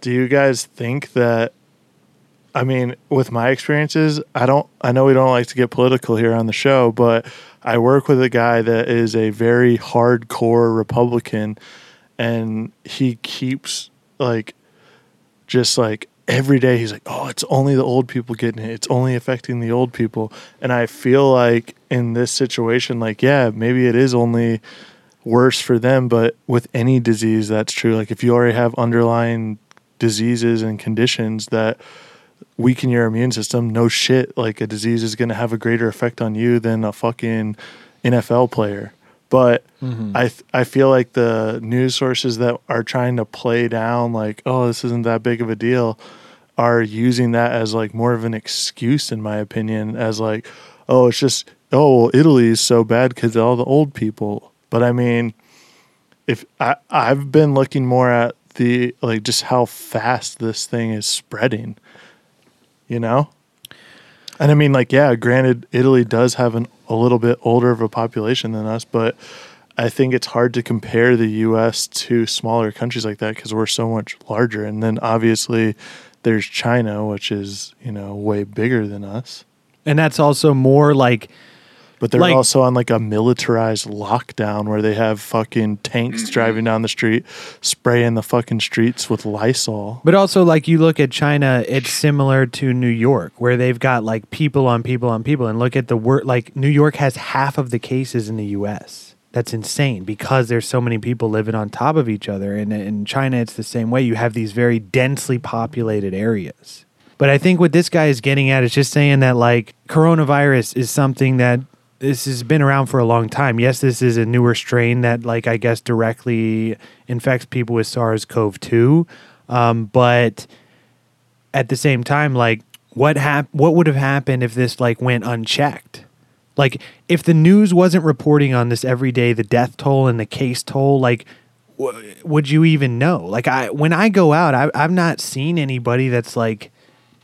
do you guys think that? I mean, with my experiences, I don't. I know we don't like to get political here on the show, but I work with a guy that is a very hardcore Republican, and he keeps like, just like every day he's like, "Oh, it's only the old people getting it. It's only affecting the old people." And I feel like in this situation, like, yeah, maybe it is only worse for them, but with any disease, that's true. Like if you already have underlying diseases and conditions that weaken your immune system, no shit, like a disease is going to have a greater effect on you than a fucking NFL player. But mm-hmm. I th- I feel like the news sources that are trying to play down like, oh, this isn't that big of a deal, are using that as like more of an excuse, in my opinion, as like, oh, it's just oh, well, Italy is so bad because all the old people. But I mean, if I I've been looking more at the like just how fast this thing is spreading, you know. And I mean, like, yeah, granted, Italy does have an, a little bit older of a population than us, but I think it's hard to compare the U.S. to smaller countries like that because we're so much larger. And then obviously, there's China, which is you know way bigger than us, And that's also more like but they're Like- also on like a militarized lockdown where they have fucking tanks mm-hmm. driving down the street, spraying the fucking streets with Lysol. But also, like you look at China, it's similar to New York, where they've got like people on people on people. And look at the word, like New York has half of the cases in the U.S. That's insane because there's so many people living on top of each other. And in China, it's the same way. You have these very densely populated areas. But I think what this guy is getting at is just saying that like coronavirus is something that this has been around for a long time. Yes, this is a newer strain that like I guess directly infects people with SARS-CoV-2. Um, but at the same time, like what hap- what would have happened if this like went unchecked? Like if the news wasn't reporting on this every day, the death toll and the case toll, like w- would you even know? Like I when I go out, I, I've not seen anybody that's like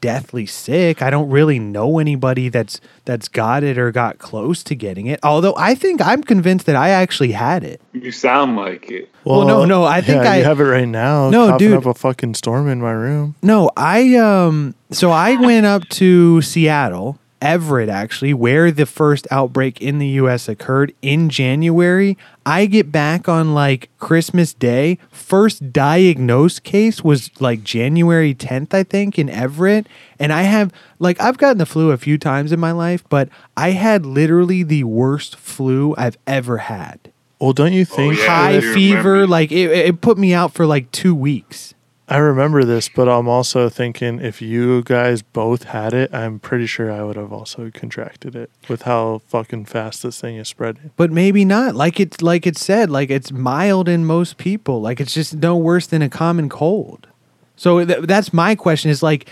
deathly sick. I don't really know anybody that's that's got it or got close to getting it. Although I think I'm convinced that I actually had it. You sound like it. Well, no, no, I think yeah, I- you have it right now. No, dude. up a fucking storm in my room. No, I um so I went up to Seattle, Everett actually, where the first outbreak in the US occurred in January. I get back on like Christmas Day. First diagnosed case was like January 10th, I think, in Everett. And I have like I've gotten the flu a few times in my life, but I had literally the worst flu I've ever had. Well, don't you think? yeah. High fever, remember. like it, it put me out for like two weeks. I remember this, but I'm also thinking if you guys both had it, I'm pretty sure I would have also contracted it with how fucking fast this thing is spreading. but maybe not. Like it's like it said, like it's mild in most people. Like it's just no worse than a common cold. So th- that's my question. Is like,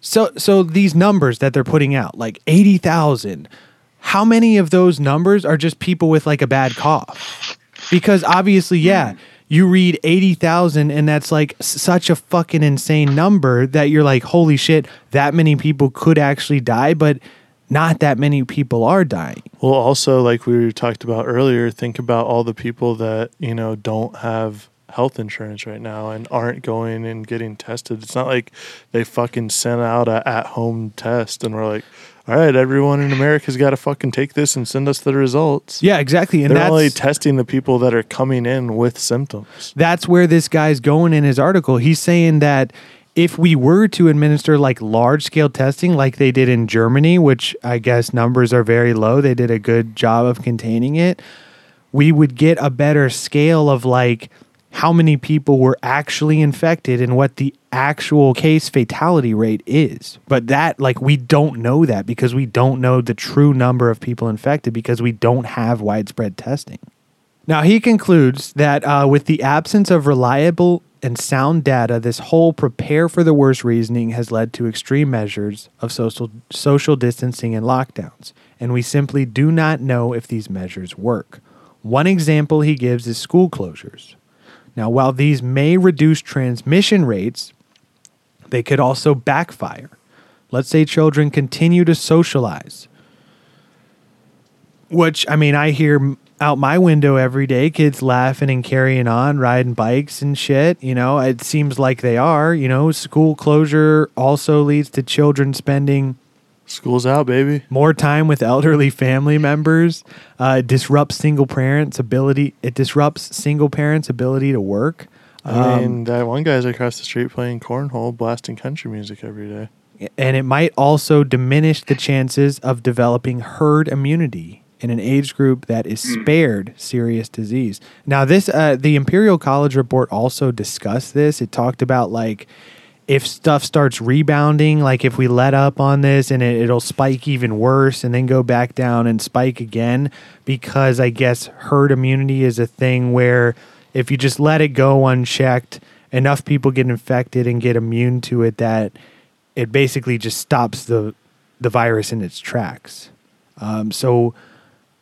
so so these numbers that they're putting out, like eighty thousand. How many of those numbers are just people with like a bad cough? Because obviously, yeah, you read eighty thousand, and that's like such a fucking insane number that you're like, holy shit, that many people could actually die, but not that many people are dying. Well, also, like we talked about earlier, think about all the people that, you know, don't have health insurance right now and aren't going and getting tested. It's not like they fucking sent out a at home test and we're like, all right, everyone in America's got to fucking take this and send us the results. Yeah, exactly. And They're only testing the people that are coming in with symptoms. that's where this guy's going in his article. He's saying that if we were to administer like large scale testing like they did in Germany, which I guess numbers are very low, they did a good job of containing it, we would get a better scale of like how many people were actually infected and what the actual case fatality rate is. But that, like, we don't know that because we don't know the true number of people infected because we don't have widespread testing. Now, he concludes that uh, with the absence of reliable and sound data, this whole prepare for the worst reasoning has led to extreme measures of social, social distancing and lockdowns, and we simply do not know if these measures work. One example he gives is school closures. Now, while these may reduce transmission rates, they could also backfire. Let's say children continue to socialize, which I mean, I hear out my window every day kids laughing and carrying on, riding bikes and shit. You know, it seems like they are. You know, school closure also leads to children spending School's out, baby. more time with elderly family members. Uh, disrupts single parents' ability. It disrupts single parents' ability to work. I mean, that one guy's across the street playing cornhole, blasting country music every day. and it might also diminish the chances of developing herd immunity in an age group that is spared serious disease. Now, this uh, the Imperial College report also discussed this. It talked about like if stuff starts rebounding, like if we let up on this and it, it'll spike even worse and then go back down and spike again, because I guess herd immunity is a thing where if you just let it go unchecked, enough people get infected and get immune to it that it basically just stops the the virus in its tracks. Um, so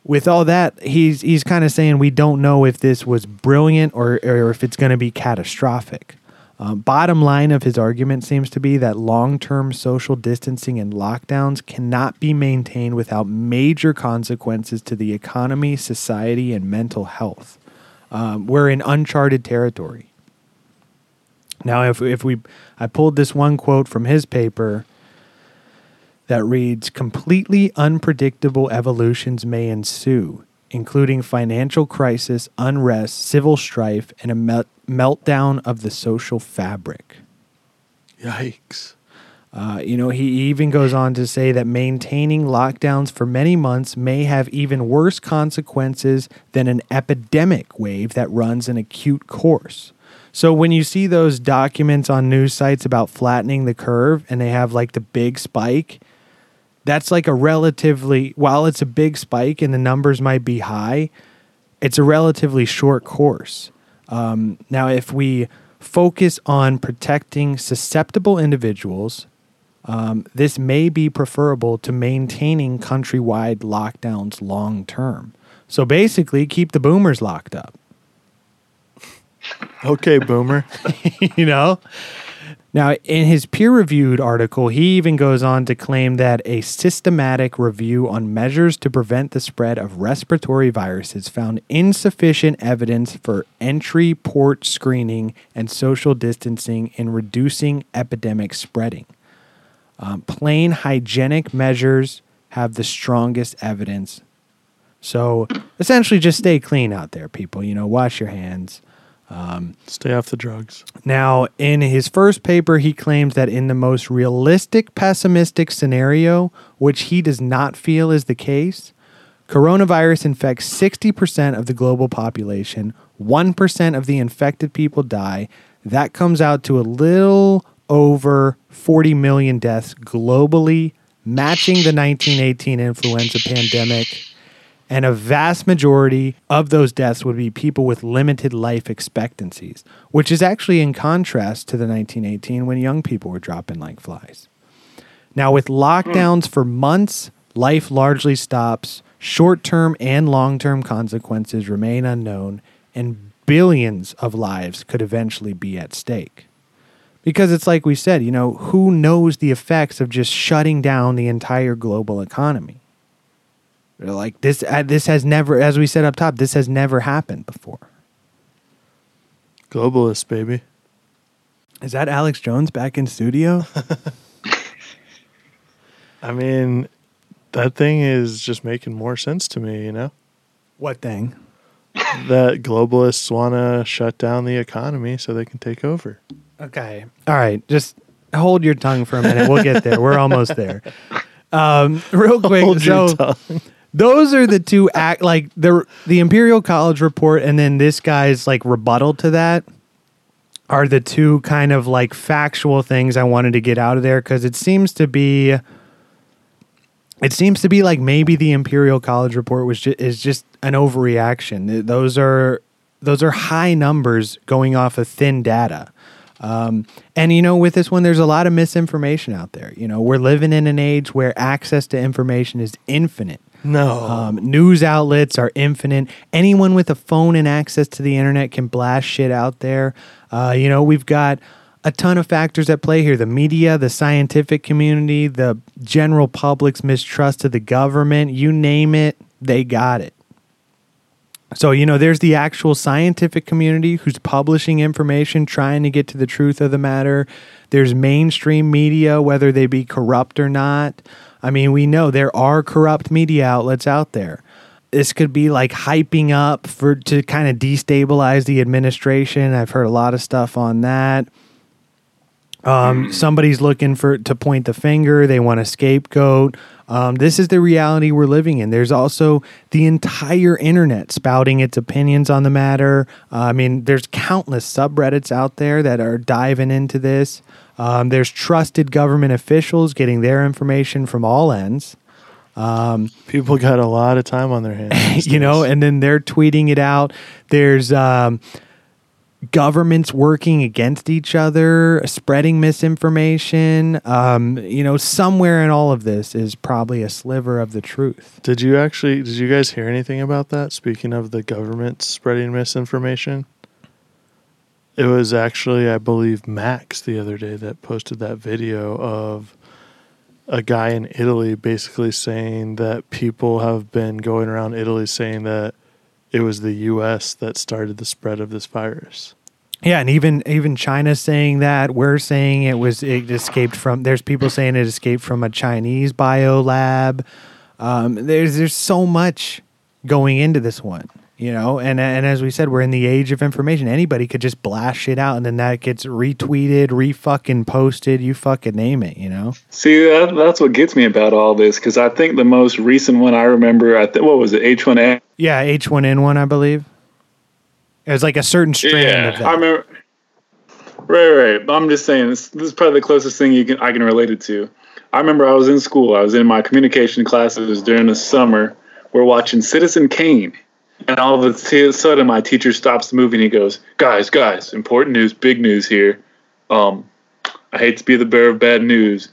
with all that, he's he's kind of saying we don't know if this was brilliant or or if it's going to be catastrophic. Um, bottom line of his argument seems to be that long term social distancing and lockdowns cannot be maintained without major consequences to the economy, society, and mental health. Um, we're in uncharted territory. Now, if if we, I pulled this one quote from his paper that reads completely unpredictable evolutions may ensue including financial crisis unrest civil strife and a mel- meltdown of the social fabric Yikes. uh, you know, he even goes on to say that maintaining lockdowns for many months may have even worse consequences than an epidemic wave that runs an acute course. So when you see those documents on news sites about flattening the curve and they have like the big spike, that's like a relatively, while it's a big spike and the numbers might be high, it's a relatively short course. Um, now, if we focus on protecting susceptible individuals, um, this may be preferable to maintaining countrywide lockdowns long term. So basically, keep the boomers locked up. Okay, boomer. (laughs) you know? Now, in his peer reviewed article, he even goes on to claim that a systematic review on measures to prevent the spread of respiratory viruses found insufficient evidence for entry port screening and social distancing in reducing epidemic spreading. Um, plain hygienic measures have the strongest evidence. So essentially, just stay clean out there, people. You know, wash your hands. Um, Stay off the drugs. Now, in his first paper, he claims that in the most realistic pessimistic scenario, which he does not feel is the case, coronavirus infects 60% of the global population, 1% of the infected people die. That comes out to a little over 40 million deaths globally, matching the 1918 influenza pandemic and a vast majority of those deaths would be people with limited life expectancies, which is actually in contrast to the 1918 when young people were dropping like flies. Now, with lockdowns for months, life largely stops. Short term and long term consequences remain unknown, and billions of lives could eventually be at stake. Because it's like we said, you know, who knows the effects of just shutting down the entire global economy? They're like this. Uh, this has never, as we said up top, this has never happened before. Globalist, baby. Is that Alex Jones back in studio? (laughs) I mean, that thing is just making more sense to me, you know? what thing? that globalists want to shut down the economy so they can take over. Okay. All right. Just hold your tongue for a minute. We'll get there. We're almost there. Um, real (laughs) quick. Hold your so tongue. Those are the two act like the the Imperial College report and then this guy's like rebuttal to that are the two kind of like factual things I wanted to get out of there because it seems to be it seems to be like maybe the Imperial College report was ju- is just an overreaction. Those are those are high numbers going off of thin data. Um, and you know, with this one, there's a lot of misinformation out there. You know, we're living in an age where access to information is infinite. No. Um, news outlets are infinite. Anyone with a phone and access to the internet can blast shit out there. Uh, you know, we've got a ton of factors at play here the media, the scientific community, the general public's mistrust of the government. You name it, they got it. So, you know, there's the actual scientific community who's publishing information, trying to get to the truth of the matter. There's mainstream media, whether they be corrupt or not. I mean, we know there are corrupt media outlets out there. This could be like hyping up for to kind of destabilize the administration. I've heard a lot of stuff on that. Um, somebody's looking for to point the finger. They want a scapegoat. Um, this is the reality we're living in. There's also the entire internet spouting its opinions on the matter. Uh, I mean, there's countless subreddits out there that are diving into this. Um, there's trusted government officials getting their information from all ends. People got a lot of time on their hands. (laughs) you know, and then they're tweeting it out. There's um, governments working against each other, spreading misinformation. Um, you know, somewhere in all of this is probably a sliver of the truth. Did you actually? Did you guys hear anything about that? Speaking of the government spreading misinformation, it was actually, I believe, Max the other day that posted that video of a guy in Italy basically saying that people have been going around Italy saying that it was the U.S. that started the spread of this virus. Yeah, and even even China's saying that. We're saying it was it escaped from. There's people saying it escaped from a Chinese bio lab. Um, there's there's so much going into this one, you know. And and as we said, we're in the age of information. Anybody could just blast shit out, and then that gets retweeted, re fucking posted. You fucking name it, you know. See, that, that's what gets me about all this because I think the most recent one I remember, I think what was it, H1N? Yeah, H one N one, I believe. It was like a certain strand Yeah, of that. I remember. Right, right. I'm just saying this, this is probably the closest thing you can I can relate it to. I remember I was in school. I was in my communication classes during the summer. We're watching Citizen Kane, and all of a sudden my teacher stops the movie and he goes, "Guys, guys, important news, big news here. Um, I hate to be the bearer of bad news.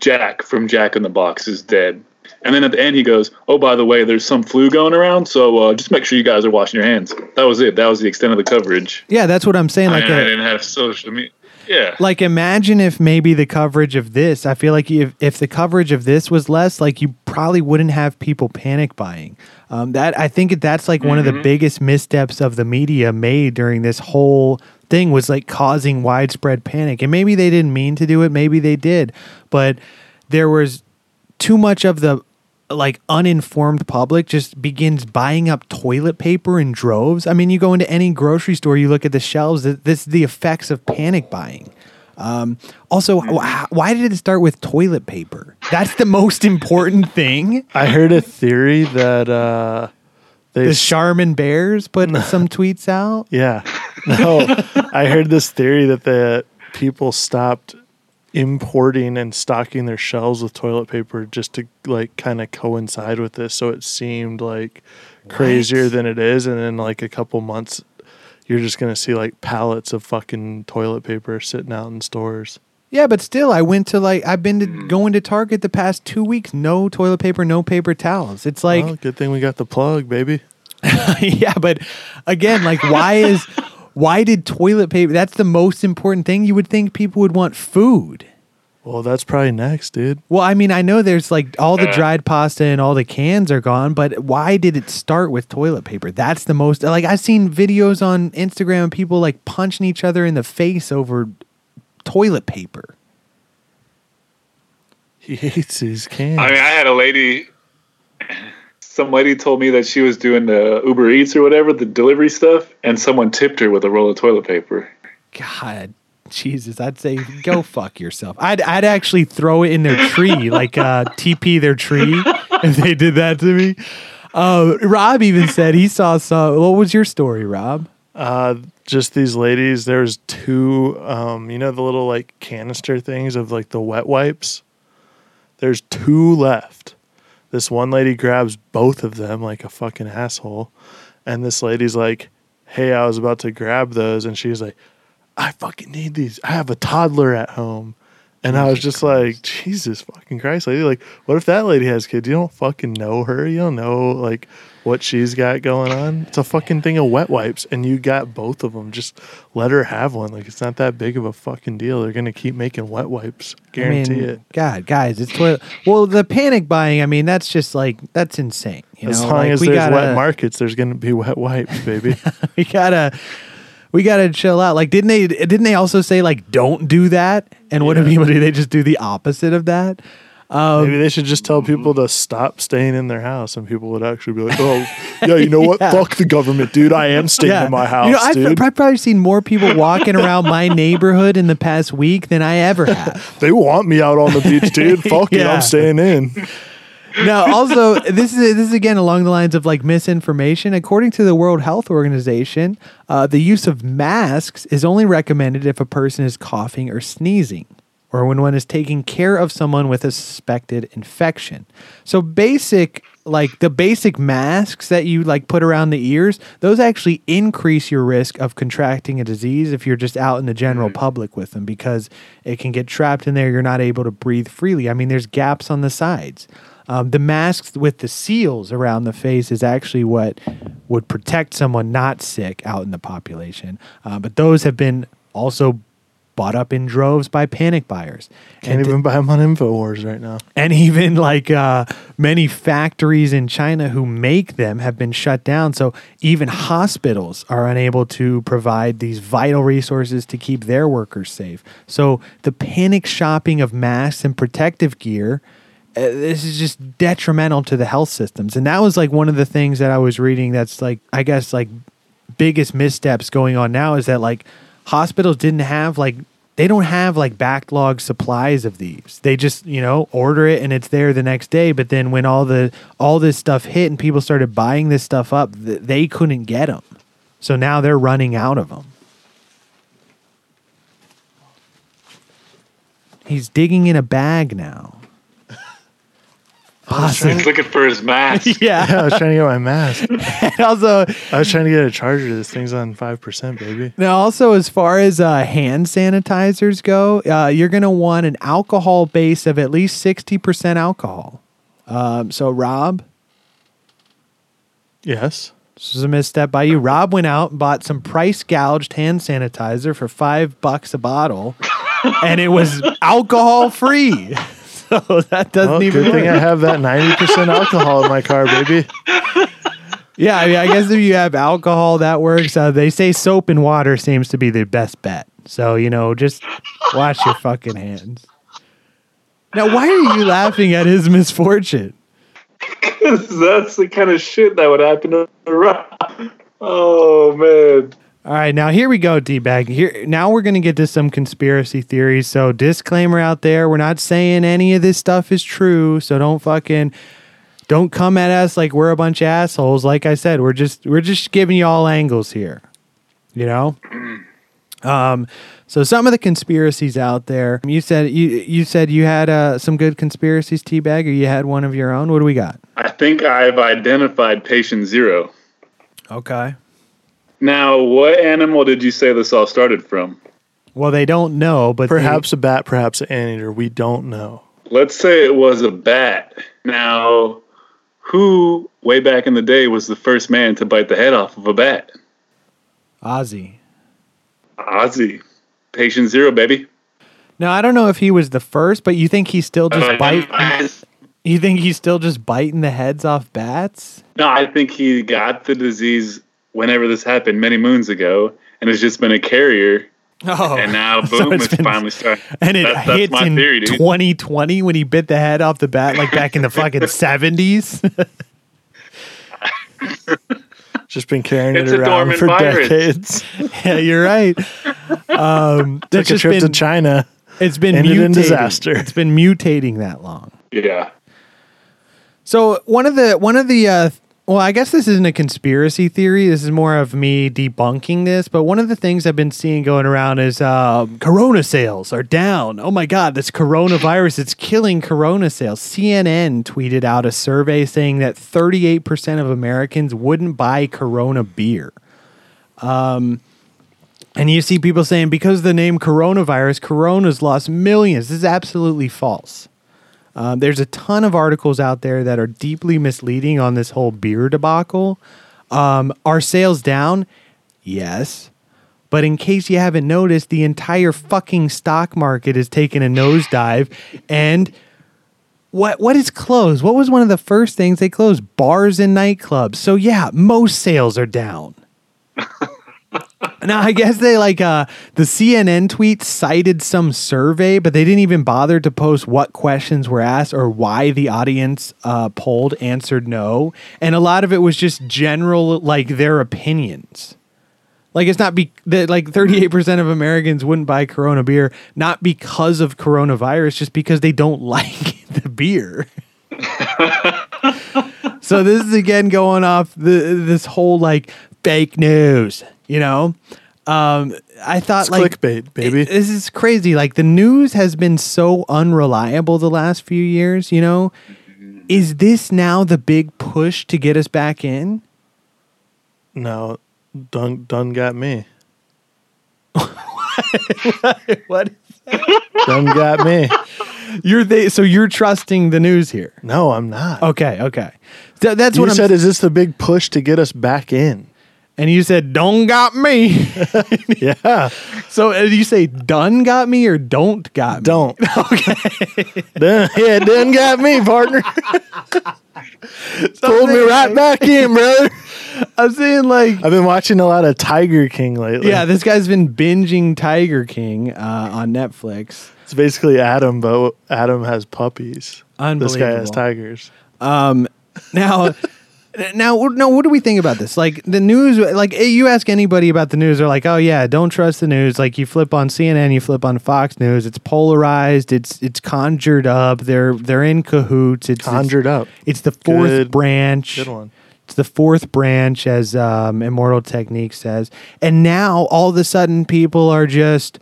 Jack from Jack in the Box is dead." And then at the end he goes, "Oh, by the way, there's some flu going around, so uh, just make sure you guys are washing your hands." That was it. That was the extent of the coverage. yeah, that's what I'm saying. Like I a, didn't have social media. Yeah. like imagine if maybe the coverage of this i feel like if, if the coverage of this was less like you probably wouldn't have people panic buying. Um, that i think that's like one of the biggest missteps of the media made during this whole thing was like causing widespread panic. And maybe they didn't mean to do it maybe they did. But there was too much of the like uninformed public just begins buying up toilet paper in droves. I mean, you go into any grocery store, you look at the shelves. th- This the effects of panic buying. Um, also, wh- why did it start with toilet paper? That's the most important thing. I heard a theory that uh, they The Charmin Bears put some tweets out. Yeah. (laughs) No, I heard this theory that the people stopped importing and stocking their shelves with toilet paper just to like kind of coincide with this so it seemed like crazier than it is and then like a couple months you're just going to see like pallets of fucking toilet paper sitting out in stores. Yeah, but still, I went to like I've been to hmm. going to Target the past two weeks. No toilet paper, no paper towels. It's like well, good thing we got the plug, baby. (laughs) yeah, but again, like why is why did toilet paper that's the most important thing? You would think people would want food. Well, that's probably next, dude. Well, I mean, I know there's like all the dried pasta and all the cans are gone, but why did it start with toilet paper? That's the most like I've seen videos on Instagram of people like punching each other in the face over toilet paper. He hates his cans. I mean, I had a lady. Some lady told me that she was doing the Uber Eats or whatever, the delivery stuff, and someone tipped her with a roll of toilet paper. God, Jesus, I'd say go (laughs) fuck yourself. I'd I'd actually throw it in their tree, like uh, TP their tree, (laughs) if they did that to me. Uh, Rob even said he saw some. What was your story, Rob? Uh, just these ladies. There's two. Um, you know the little like canister things of like the wet wipes. There's two left. This one lady grabs both of them like a fucking asshole, and this lady's like, "Hey, I was about to grab those," and she's like, "I fucking need these. I have a toddler at home." And I was just like, Jesus fucking Christ, lady. Like, what if that lady has kids? You don't fucking know her. You don't know, like, what she's got going on. It's a fucking thing of wet wipes, and you got both of them. Just let her have one. Like, it's not that big of a fucking deal. They're going to keep making wet wipes. Guarantee I mean, it. God, guys, it's toilet. Well, the panic buying. I mean, that's just like that's insane. You As know, long like, as we there's gotta, wet markets, there's going to be wet wipes, baby. (laughs) we gotta, we gotta chill out. Like, didn't they? Didn't they also say like don't do that? And what do people do? They just do the opposite of that. Um, Maybe they should just tell people to stop staying in their house, and people would actually be like, "Oh, yeah, you know what? (laughs) Yeah. Fuck the government, dude. I am staying in my house, You know, I've, dude. I've probably seen more people walking around my neighborhood in the past week than I ever have. (laughs) they want me out on the beach, dude. (laughs) Fuck it, I'm staying in." now, also, this is this is again along the lines of like misinformation. According to the World Health Organization, uh, the use of masks is only recommended if a person is coughing or sneezing, or when one is taking care of someone with a suspected infection. So, basic like the basic masks that you like put around the ears, those actually increase your risk of contracting a disease if you're just out in the general public with them because it can get trapped in there. You're not able to breathe freely. I mean, there's gaps on the sides. Um, the masks with the seals around the face is actually what would protect someone not sick out in the population. Uh, but those have been also bought up in droves by panic buyers. Can't And even buy them on Infowars right now. and even like uh, many factories in China who make them have been shut down. So even hospitals are unable to provide these vital resources to keep their workers safe. So the panic shopping of masks and protective gear. Uh, this is just detrimental to the health systems, and that was like one of the things that I was reading. That's like, I guess, like biggest missteps going on now is that like hospitals didn't have like they don't have like backlog supplies of these. They just, you know, order it and it's there the next day, but then when all the all this stuff hit and people started buying this stuff up, th- they couldn't get them. So now they're running out of them. He's digging in a bag now. He's looking for his mask. (laughs) yeah. Yeah, I was trying to get my mask. (laughs) And also, I was trying to get a charger. This thing's on five percent, baby. Now, also as far as uh, hand sanitizers go, uh, you're going to want an alcohol base of at least sixty percent alcohol. Um, so, Rob, Yes. this was a misstep by you. Rob went out and bought some price gouged hand sanitizer for five bucks a bottle, and it was (laughs) alcohol free. (laughs) So that doesn't Well, even good thing work. I have that ninety percent alcohol in my car, baby. Yeah, I mean, I guess if you have alcohol, that works. Uh, they say soap and water seems to be the best bet. So you know, just wash your fucking hands. Now, why are you laughing at his misfortune? Because (laughs) That's the kind of shit that would happen to Rob. Oh man. All right, now here we go, D bag. Here now we're gonna get to some conspiracy theories. So disclaimer out there: we're not saying any of this stuff is true. So don't fucking don't come at us like we're a bunch of assholes. Like I said, we're just we're just giving you all angles here. You know. Um. So some of the conspiracies out there. You said you you said you had uh, some good conspiracies, T bag, or you had one of your own. What do we got? I think I've identified patient zero. Okay. Now, what animal did you say this all started from? Well, they don't know, but they- Perhaps a bat, perhaps an anteater. We don't know. Let's say it was a bat. Now, who way back in the day was the first man to bite the head off of a bat? Ozzy. Ozzy. Patient zero, baby. No, I don't know if he was the first, but you think he's still just Uh, bite? You think he's still just biting the heads off bats? No, I think he got the disease whenever this happened many moons ago, and it's just been a carrier. Oh, And now, (laughs) So boom, it's it's, been- finally starting. and it That- that's hits in theory, 2020 when he bit the head off the bat, like back in the fucking (laughs) 70s. (laughs) Just been carrying It's it around for virus. decades. yeah, you're right. Um, Took it's a just trip to China. it's been ended mutating. in disaster. It's been mutating that long. Yeah. So one of the one of the uh, well, I guess this isn't a conspiracy theory. This is more of me debunking this. But one of the things I've been seeing going around is uh, Corona sales are down. Oh my God, this coronavirus it's killing Corona sales. CNN tweeted out a survey saying that 38 percent of Americans wouldn't buy Corona beer. Um, and you see people saying because of the name coronavirus, Corona's lost millions. This is absolutely false. Um, there's a ton of articles out there that are deeply misleading on this whole beer debacle. Um, are sales down? Yes. But in case you haven't noticed, the entire fucking stock market has taken a nosedive. And what what is closed? What was one of the first things they closed? Bars and nightclubs. So yeah, most sales are down. Now I guess they like uh the CNN tweet cited some survey, but they didn't even bother to post what questions were asked or why the audience uh, polled answered no, and a lot of it was just general like their opinions. Like it's not be that like thirty eight percent of Americans wouldn't buy Corona beer not because of coronavirus, just because they don't (laughs) like the beer. (laughs) so this is again going off the this whole like fake news, you know. Um, I thought It's like clickbait, baby. it- this is crazy. Like the news has been so unreliable the last few years. You know, is this now the big push to get us back in? No, done done got me. (laughs) What Done got me. you're they? So you're trusting the news here? No, I'm not. Okay, okay. So that's you what I'm said. Is this the big push to get us back in? And you said, "Don't got me." (laughs) Yeah. so uh, you say, "Done got me" or "Don't got me"? Don't. (laughs) Okay. done, yeah, done got me, partner. Pulled me right back in, brother. I'm saying like, I've been watching a lot of Tiger King lately. yeah, this guy's been binging Tiger King uh, on Netflix. It's basically Adam, but Adam has puppies. Unbelievable. This guy has tigers. Um, Now, now, no. What do we think about this? Like the news, like eh, you ask anybody about the news, they're like, "Oh yeah, don't trust the news." Like you flip on CNN, you flip on Fox News, it's polarized, it's it's conjured up. They're they're in cahoots. It's Conjured it's, up. It's the fourth Good- branch. Good one. It's the fourth branch, as um, Immortal Technique says. And now all of a sudden, people are just,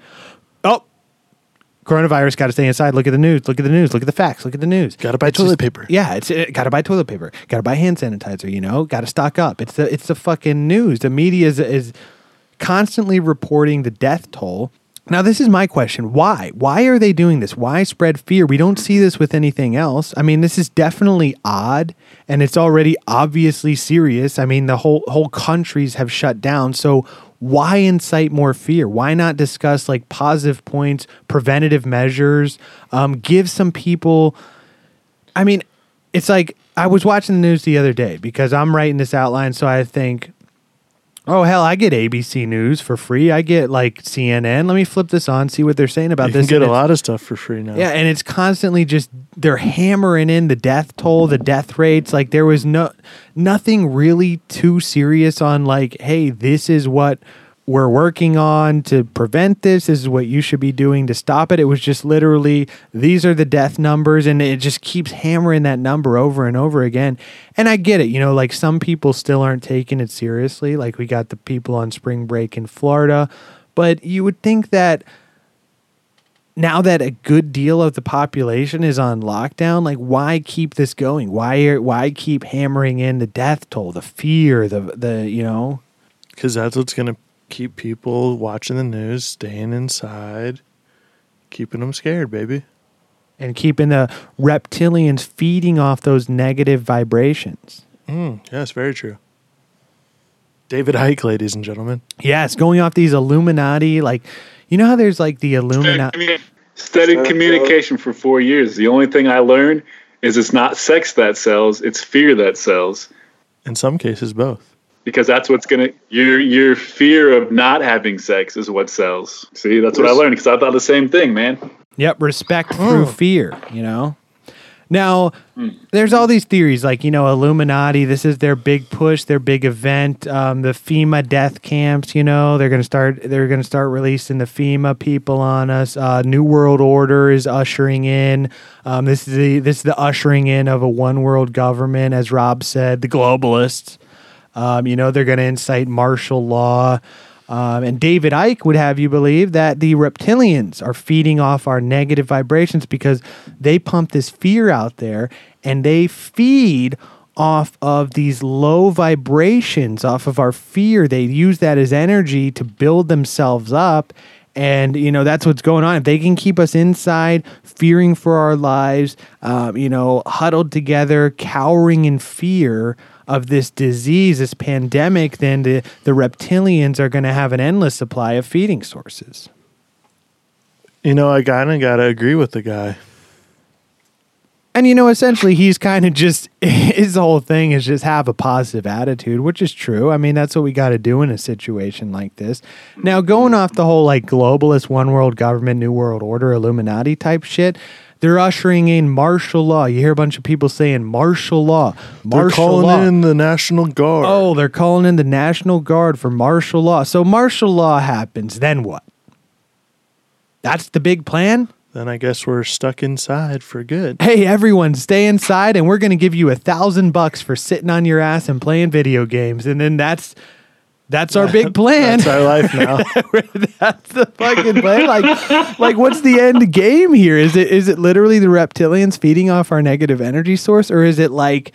coronavirus, got to stay inside. Look at the news. Look at the news. Look at the facts. Look at the news. Gotta buy It's toilet just- paper. Yeah, it's uh, it, got to buy toilet paper. Got to buy hand sanitizer. You know, got to stock up. It's the it's the fucking news. The media is is constantly reporting the death toll. Now, this is my question. Why? Why are they doing this? Why spread fear? We don't see this with anything else. I mean, this is definitely odd and it's already obviously serious. I mean, the whole whole countries have shut down. So, why incite more fear? Why not discuss like positive points, preventative measures, um, give some people I mean, it's like I was watching the news the other day because I'm writing this outline, so I think, oh hell, I get ABC News for free. I get like CNN. Let me flip this on, see what they're saying about You this. can get a lot of stuff for free now. Yeah, and it's constantly just they're hammering in the death toll, the death rates. Like there was no nothing really too serious on like, hey, this is what we're working on to prevent this. This is what you should be doing to stop it. It was just literally these are the death numbers, and it just keeps hammering that number over and over again. And I get it, you know, like some people still aren't taking it seriously. Like we got the people on spring break in Florida, but you would think that now that a good deal of the population is on lockdown, like why keep this going? Why why keep hammering in the death toll, the fear, the the you know? Because that's what's going to keep people watching the news, staying inside, keeping them scared, baby. and keeping the reptilians feeding off those negative vibrations. Mm, yes, very true. David Icke, ladies and gentlemen. Yes, going off these Illuminati, like you know how there's like the Illuminati. I mean, Studied communication for four years. The only thing I learned is it's not sex that sells; it's fear that sells. In some cases, both. Because that's what's gonna your your fear of not having sex is what sells. See, that's what I learned because I thought the same thing, man. Yep, respect through fear, you know. Now, there's all these theories like, you know, Illuminati, this is their big push, their big event, um, the FEMA death camps, you know, they're going to start they're going to start releasing the FEMA people on us. Uh, New World Order is ushering in. Um, this is the this is the ushering in of a one world government as Rob said, the globalists. Um, you know, they're going to incite martial law. Um, and David Icke would have you believe that the reptilians are feeding off our negative vibrations because they pump this fear out there and they feed off of these low vibrations, off of our fear. They use that as energy to build themselves up. And, you know, that's what's going on. If they can keep us inside, fearing for our lives, um, you know, huddled together, cowering in fear, of this disease, this pandemic, then the, the reptilians are going to have an endless supply of feeding sources. You know, I kind of got to agree with the guy. And you know, essentially, he's kind of just (laughs) his whole thing is just have a positive attitude, which is true. I mean, that's what we got to do in a situation like this. Now, going off the whole like globalist, one world government, new world order, Illuminati type shit, they're ushering in martial law. You hear a bunch of people saying martial law, They're calling law. in the National Guard. Oh, they're calling in the National Guard for martial law. So martial law happens, then what? That's the big plan? Then I guess we're stuck inside for good. Hey, everyone, stay inside and we're going to give you a thousand bucks for sitting on your ass and playing video games. And then that's that's our big plan. That's our life now. (laughs) that's the fucking plan. Like, (laughs) like what's the end game here? Is it is it literally the reptilians feeding off our negative energy source, or is it like?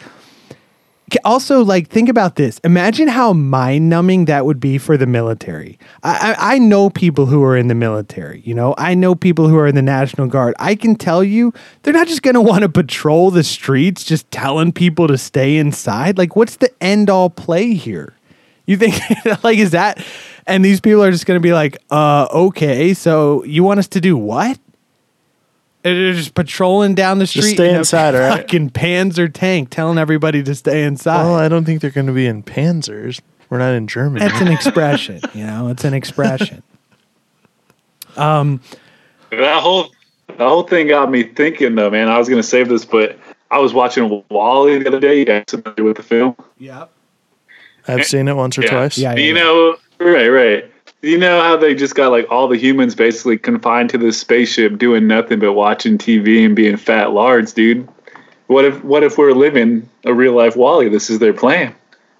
Also, like, think about this. Imagine how mind numbing that would be for the military. I, I, I know people who are in the military. You know, I know people who are in the National Guard. I can tell you, they're not just going to want to patrol the streets, just telling people to stay inside. Like, what's the end all play here? You think (laughs) like is that and these people are just going to be like, "Uh, okay, so you want us to do what?" And they're just patrolling down the street. stay in a inside, all right? Fucking Panzer tank, telling everybody to stay inside. well, I don't think they're going to be in Panzers. We're not in Germany. That's an (laughs) expression, you know. It's an expression. (laughs) um, That whole that whole thing got me thinking though, man. I was gonna save this, but I was watching WALL-E the other day. You guys familiar with the film? Yep. I've eh, seen it once or twice. Yeah, yeah, you know? Right, right. You know how they just got like all the humans basically confined to this spaceship, doing nothing but watching TV and being fat lards, dude? What if what if we're living a real life WALL-E? This is their plan.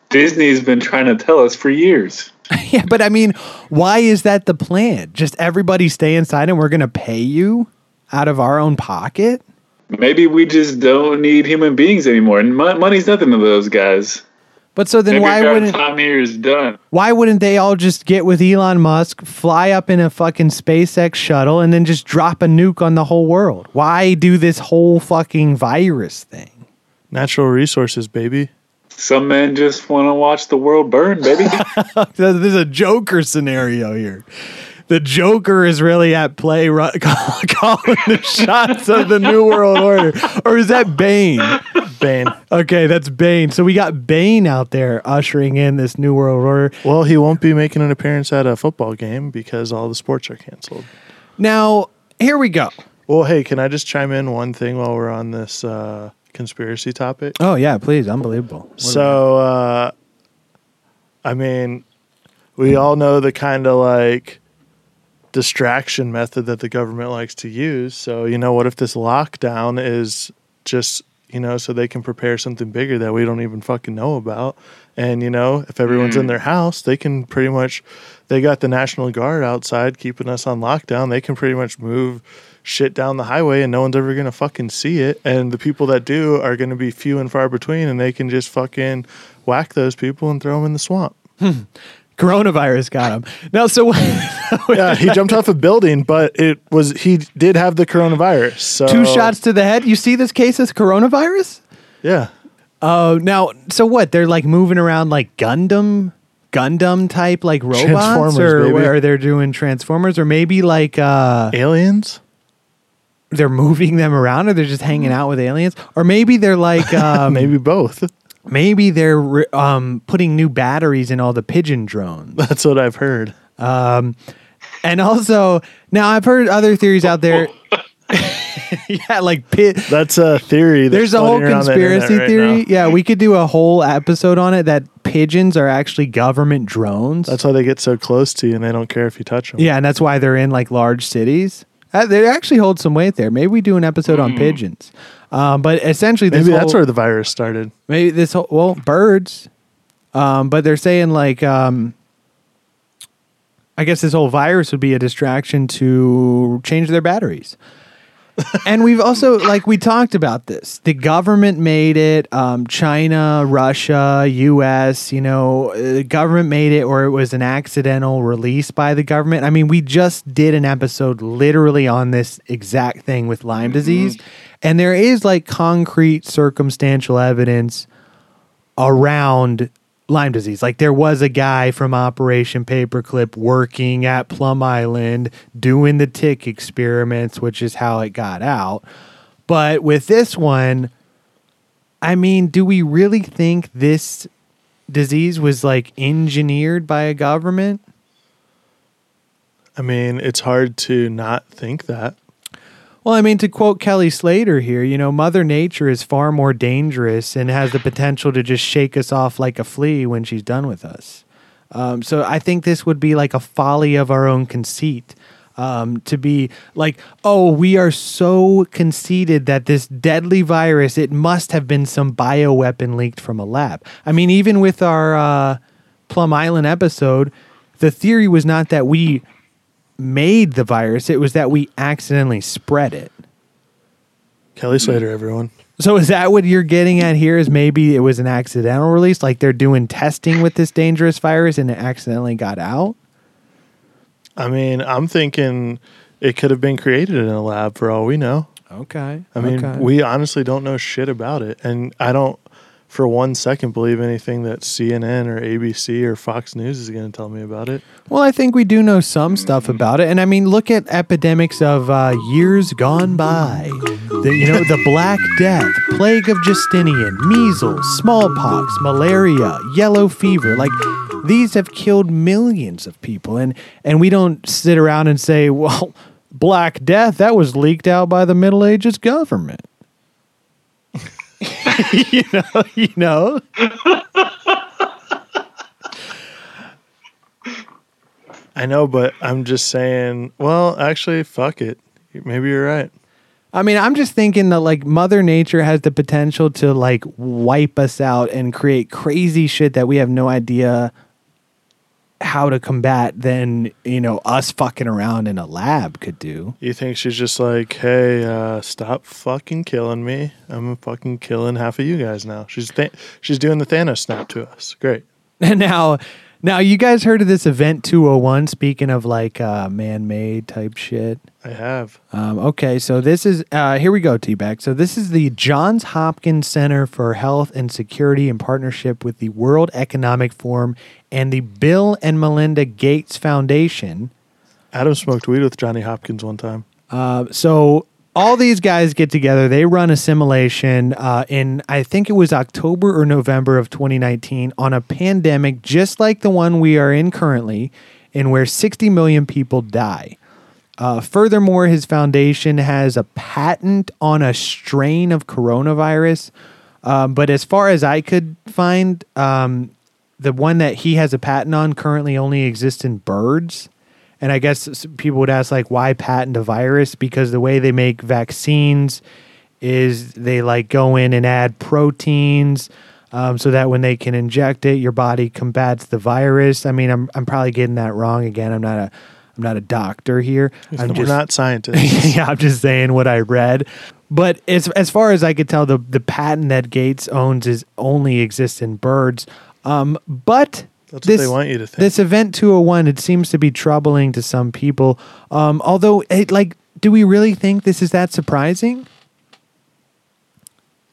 Disney's been trying to tell us for years. (laughs) Yeah, but I mean, why is that the plan? Just everybody stay inside and we're going to pay you out of our own pocket? Maybe we just don't need human beings anymore, and money's nothing to those guys. But so then Maybe why wouldn't time here is done? why wouldn't they all just get with Elon Musk, fly up in a fucking SpaceX shuttle, and then just drop a nuke on the whole world? Why do this whole fucking virus thing? Natural resources, baby. Some men just want to watch the world burn, baby. (laughs) There's a Joker scenario here. The Joker is really at play, ru- (laughs) calling the shots of the New World Order, or is that Bane? Bane. Okay, that's Bane. So we got Bane out there ushering in this New World Order. Well, he won't be making an appearance at a football game because all the sports are canceled. Now, here we go. Well, hey, can I just chime in one thing while we're on this uh, conspiracy topic? Oh yeah, please, unbelievable. So, uh, I mean, we all know the kind of like distraction method that the government likes to use. So, you know, what if this lockdown is just, you know, so they can prepare something bigger that we don't even fucking know about? And, you know, if everyone's in mm. their house, they can pretty much, they got the National Guard outside keeping us on lockdown. They can pretty much move shit down the highway and no one's ever going to fucking see it. And the people that do are going to be few and far between and they can just fucking whack those people and throw them in the swamp. (laughs) Coronavirus got him. Now, so (laughs) yeah, he jumped off a building, but it was he did have the coronavirus. So two shots to the head. You see this case as coronavirus? Yeah. Oh, now, so what? They're like moving around like Gundam, Gundam type like robots, Transformers, or baby. where they're doing Transformers, or maybe like uh Aliens? they're moving them around, or they're just hanging out with aliens, or maybe they're like (laughs) um, Maybe both. Maybe they're um, putting new batteries in all the pigeon drones. (laughs) That's what I've heard. Um, and also, now I've heard other theories out there. (laughs) (laughs) yeah, like pit. That's a theory. that's There's a whole floating the internet conspiracy right theory. now. Yeah, we could do a whole episode on it that pigeons are actually government drones. That's why they get so close to you and they don't care if you touch them. yeah, and that's why they're in like large cities. Uh, they actually hold some weight there. Maybe we do an episode on pigeons. Um, but essentially, this Maybe that's where the virus started. maybe this whole well birds um but they're saying like um i guess this whole virus would be a distraction to change their batteries and we've also like we talked about this. The government made it um, china russia us you know uh, the government made it or it was an accidental release by the government. I mean we just did an episode literally on this exact thing with lyme disease. And there is like concrete circumstantial evidence around Lyme disease. Like there was a guy from Operation Paperclip working at Plum Island doing the tick experiments, which is how it got out. But with this one, I mean, do we really think this disease was like engineered by a government? I mean, it's hard to not think that. Well, I mean, to quote Kelly Slater here, you know, Mother Nature is far more dangerous and has the potential to just shake us off like a flea when she's done with us. Um, so I think this would be like a folly of our own conceit. Um, to be like, oh, we are so conceited that this deadly virus, it must have been some bioweapon leaked from a lab. I mean, even with our uh, Plum Island episode, the theory was not that we made the virus, it was that we accidentally spread it. Kelly Slater, everyone. So is that what you're getting at here? Is maybe it was an accidental release, like they're doing testing with this dangerous virus and it accidentally got out? I mean, I'm thinking it could have been created in a lab for all we know. Okay. I mean, okay. we honestly don't know shit about it. And I don't for one second believe anything that CNN or ABC or Fox News is going to tell me about it. Well, I think we do know some stuff about it, and I mean, look at epidemics of uh, years gone by. The, you know, the Black Death, Plague of Justinian, measles, smallpox, malaria, yellow fever. Like these have killed millions of people, and and we don't sit around and say, "Well, Black Death that was leaked out by the Middle Ages government." (laughs) you know, you know. I know, but I'm just saying, well, actually, fuck it. Maybe you're right. I mean, I'm just thinking that like Mother Nature has the potential to like wipe us out and create crazy shit that we have no idea how to combat than, you know, us fucking around in a lab could do. You think she's just like, hey, uh, stop fucking killing me. I'm fucking killing half of you guys now. She's th- she's doing the Thanos snap to us. Great. And (laughs) now now you guys heard of this event 201 speaking of like uh man-made type shit. I have. Um, okay, so this is uh, here we go, T-Bag. So this is the Johns Hopkins Center for Health and Security in partnership with the World Economic Forum and the Bill and Melinda Gates Foundation. Adam smoked weed with Johnny Hopkins one time. Uh, so all these guys get together. They run a simulation uh, in I think it was October or November of 2019 on a pandemic just like the one we are in currently, in where 60 million people die. Uh, furthermore, his foundation has a patent on a strain of coronavirus. Um, but as far as I could find, um, the one that he has a patent on currently only exists in birds. And I guess people would ask, like, why patent a virus? Because the way they make vaccines is they like go in and add proteins um, so that when they can inject it, your body combats the virus. I mean, I'm I'm probably getting that wrong again. I'm not a I'm not a doctor here. I'm We're just not scientists. (laughs) yeah, I'm just saying what I read. But as as far as I could tell, the the patent that Gates owns is only exists in birds. Um, but That's this, what they want you to think. This event 201, it seems to be troubling to some people. Um, although, it, like, do we really think this is that surprising?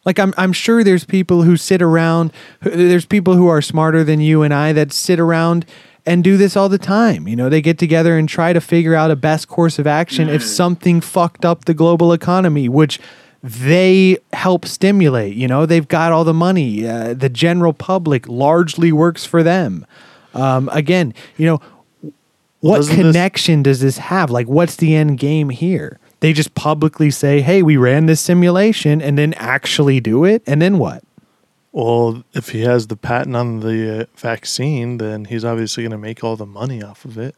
Like I'm I'm sure there's people who sit around who- there's people who are smarter than you and I that sit around and do this all the time. You know, they get together and try to figure out a best course of action if something fucked up the global economy, which they help stimulate. You know, they've got all the money. Uh, the general public largely works for them. Um, again, you know, what Doesn't this- connection does this have? Like, what's the end game here? They just publicly say, hey, we ran this simulation and then actually do it. And then what? Well, if he has the patent on the uh, vaccine, then he's obviously going to make all the money off of it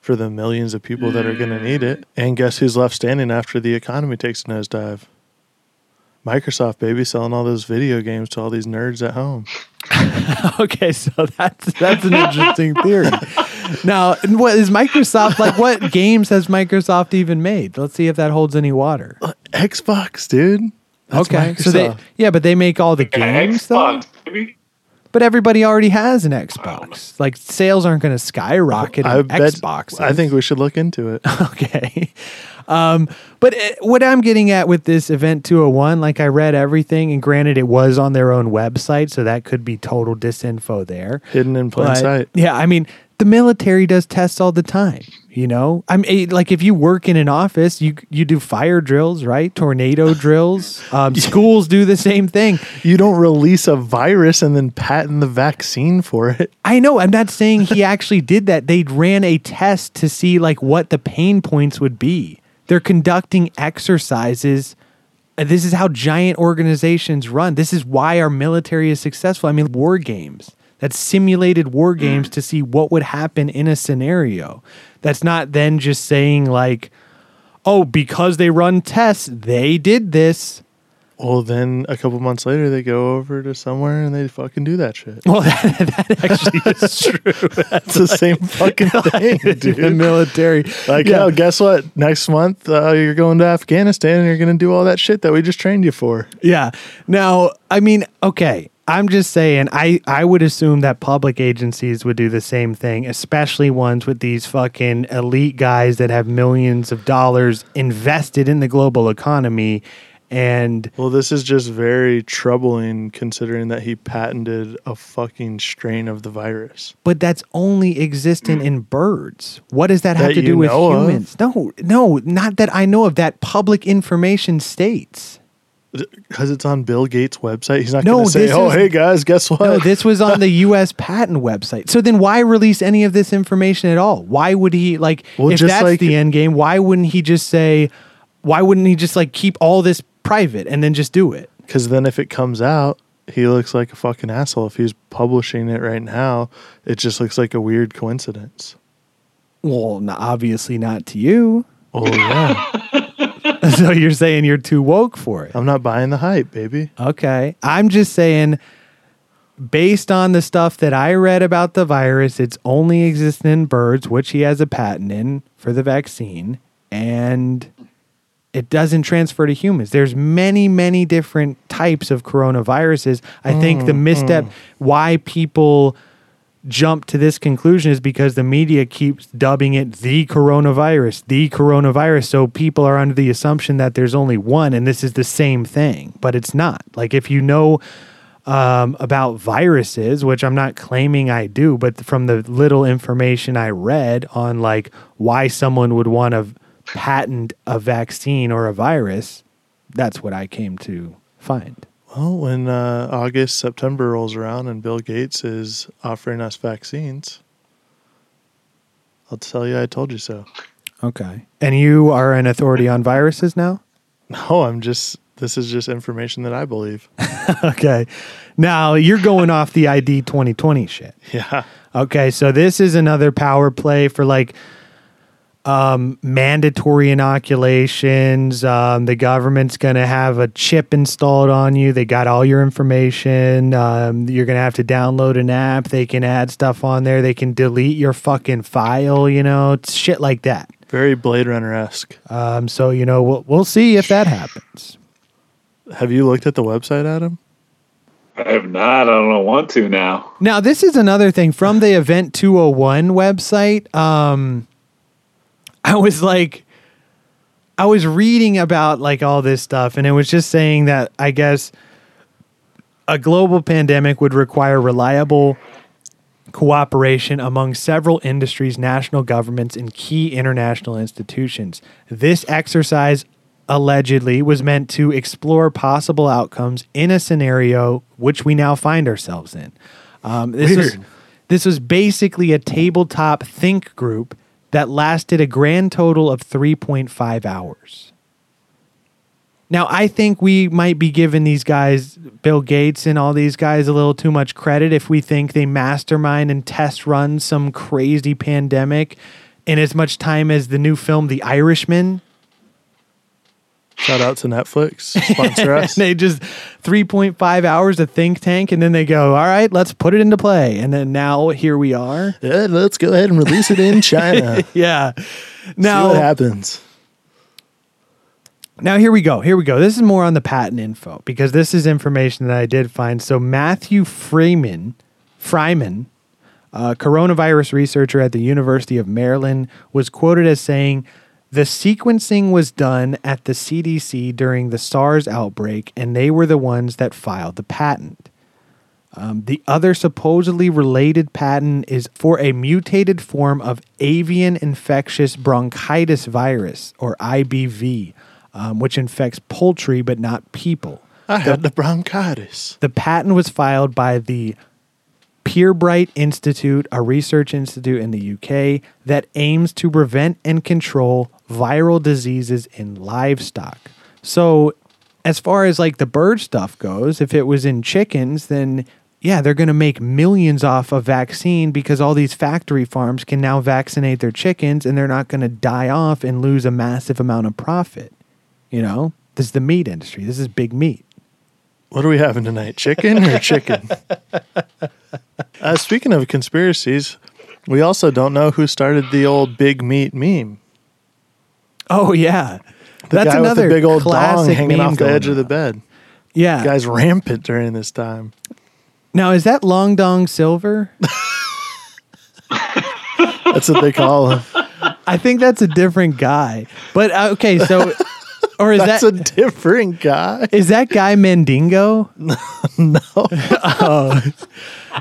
for the millions of people that are going to need it. And guess who's left standing after the economy takes a nosedive? Microsoft, baby, selling all those video games to all these nerds at home. (laughs) okay, so that's that's an interesting (laughs) theory. Now, what is Microsoft like? What games has Microsoft even made? Let's see if that holds any water. Uh, Xbox, dude. That's okay, so they yeah, but they make all the games though. Xbox, baby. But everybody already has an Xbox. Um, like sales aren't going to skyrocket I on bet, Xbox. I think we should look into it. (laughs) okay. Um, but uh, what I'm getting at with this event 201, like I read everything, and granted, it was on their own website, so that could be total disinfo there. Hidden in plain But, sight. Yeah, I mean, the military does tests all the time. You know, I mean, eh, like if you work in an office, you you do fire drills, right? Tornado (laughs) drills. Um, schools do the same thing. You don't release a virus and then patent the vaccine for it. I know. I'm not saying he actually did that. They ran a test to see like what the pain points would be. They're conducting exercises. Uh, This is how giant organizations run. This is why our military is successful. I mean, war games. That's simulated war games to see what would happen in a scenario. That's not then just saying like, "Oh, because they run tests, they did this." Well, then a couple months later, they go over to somewhere and they fucking do that shit. Well, (laughs) that, that (laughs) actually is true. It's (laughs) the same fucking thing, the military, Like, Yeah. oh, guess what? Next month, uh, you're going to Afghanistan and you're going to do all that shit that we just trained you for. Yeah. Now, I mean, okay. I'm just saying, I, I would assume that public agencies would do the same thing, especially ones with these fucking elite guys that have millions of dollars invested in the global economy. And Well, this is just very troubling considering that he patented a fucking strain of the virus. but that's only existent in birds. What does that have That to do with know of? humans? No, no, not that I know of. That public information states. Because it's on Bill Gates' website. He's not No, going to say, oh, hey guys, guess what? No, this was on the (laughs) U.S. patent website. So then, why release any of this information at all? Why would he like? Well, if just that's like- the end game, why wouldn't he just say? Why wouldn't he just like keep all this private and then just do it? Because then if it comes out, he looks like a fucking asshole. If he's publishing it right now, it just looks like a weird coincidence. Well, obviously not to you. Oh, yeah. (laughs) so you're saying you're too woke for it? I'm not buying the hype, baby. Okay, I'm just saying. Based on the stuff that I read about the virus, it's only existent in birds, which he has a patent in for the vaccine, and it doesn't transfer to humans. There's many, many different types of coronaviruses. I think the misstep why people jump to this conclusion is because the media keeps dubbing it the coronavirus, the coronavirus. So people are under the assumption that there's only one and this is the same thing, but it's not. Like if you know um, about viruses, which I'm not claiming I do, but from the little information I read on like why someone would want to patent a vaccine or a virus, that's what I came to find. Well, when uh, August, September rolls around and Bill Gates is offering us vaccines, I'll tell you I told you so. Okay. And you are an authority on viruses now? (laughs) No, I'm just, this is just information that I believe. (laughs) okay. Now you're going off the ID 2020 shit. (laughs) Yeah. Okay, so this is another power play for like um, mandatory inoculations. Um, the government's going to have a chip installed on you. They got all your information. Um, you're going to have to download an app. They can add stuff on there. They can delete your fucking file, you know, it's shit like that. Very Blade Runner esque. Um, so, you know, we'll, we'll see if that happens. Have you looked at the website, Adam? I have not. I don't want to now. Now, this is another thing from the Event 201 website. Um, I was like, I was reading about like all this stuff, and it was just saying that I guess a global pandemic would require reliable cooperation among several industries, national governments, and key international institutions. This exercise allegedly was meant to explore possible outcomes in a scenario which we now find ourselves in. Um, this was this was basically a tabletop think group that lasted a grand total of 3.5 hours. Now, I think we might be giving these guys, Bill Gates and all these guys, a little too much credit if we think they mastermind and test run some crazy pandemic in as much time as the new film, The Irishman. Shout out to Netflix. (laughs) Sponsor us. they just 3.5 hours of think tank, and then they go, all right, let's put it into play. And then now here we are. Yeah, let's go ahead and release it in China. (laughs) Yeah. See what happens. Now here we go. Here we go. This is more on the patent info because this is information that I did find. So Matthew Freeman, Frieman, a coronavirus researcher at the University of Maryland, was quoted as saying, "The sequencing was done at the CDC during the SARS outbreak, and they were the ones that filed the patent." Um, the other supposedly related patent is for a mutated form of avian infectious bronchitis virus, or IBV, um, which infects poultry but not people. I had the bronchitis. The patent was filed by the Pirbright Institute, a research institute in the UK that aims to prevent and control viral diseases in livestock. So, as far as like the bird stuff goes, if it was in chickens, then yeah, they're going to make millions off a vaccine because all these factory farms can now vaccinate their chickens and they're not going to die off and lose a massive amount of profit. You know, this is the meat industry. This is big meat. What are we having tonight? Chicken or chicken? (laughs) uh, speaking of conspiracies, we also don't know who started the old big meat meme. Oh yeah, The that's another the big old dong classic hanging meme off the edge of the bed. Yeah. Guy's rampant during this time. Now is that Long Dong Silver? (laughs) That's what they call him. I think that's a different guy. But uh, okay, so (laughs) or is That's that a different guy. is that guy Mandingo? (laughs) No,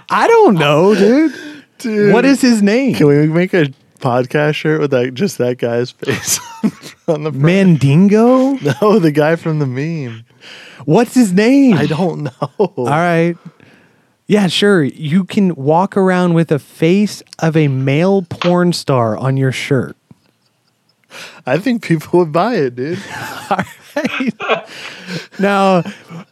I don't know, dude. dude. What is his name? Can we make a podcast shirt with like just that guy's face (laughs) on the front? Mandingo? (laughs) No, the guy from the meme. What's his name? I don't know. All right. Yeah, sure. You can walk around with a face of a male porn star on your shirt. I think people would buy it, dude. (laughs) All right. now,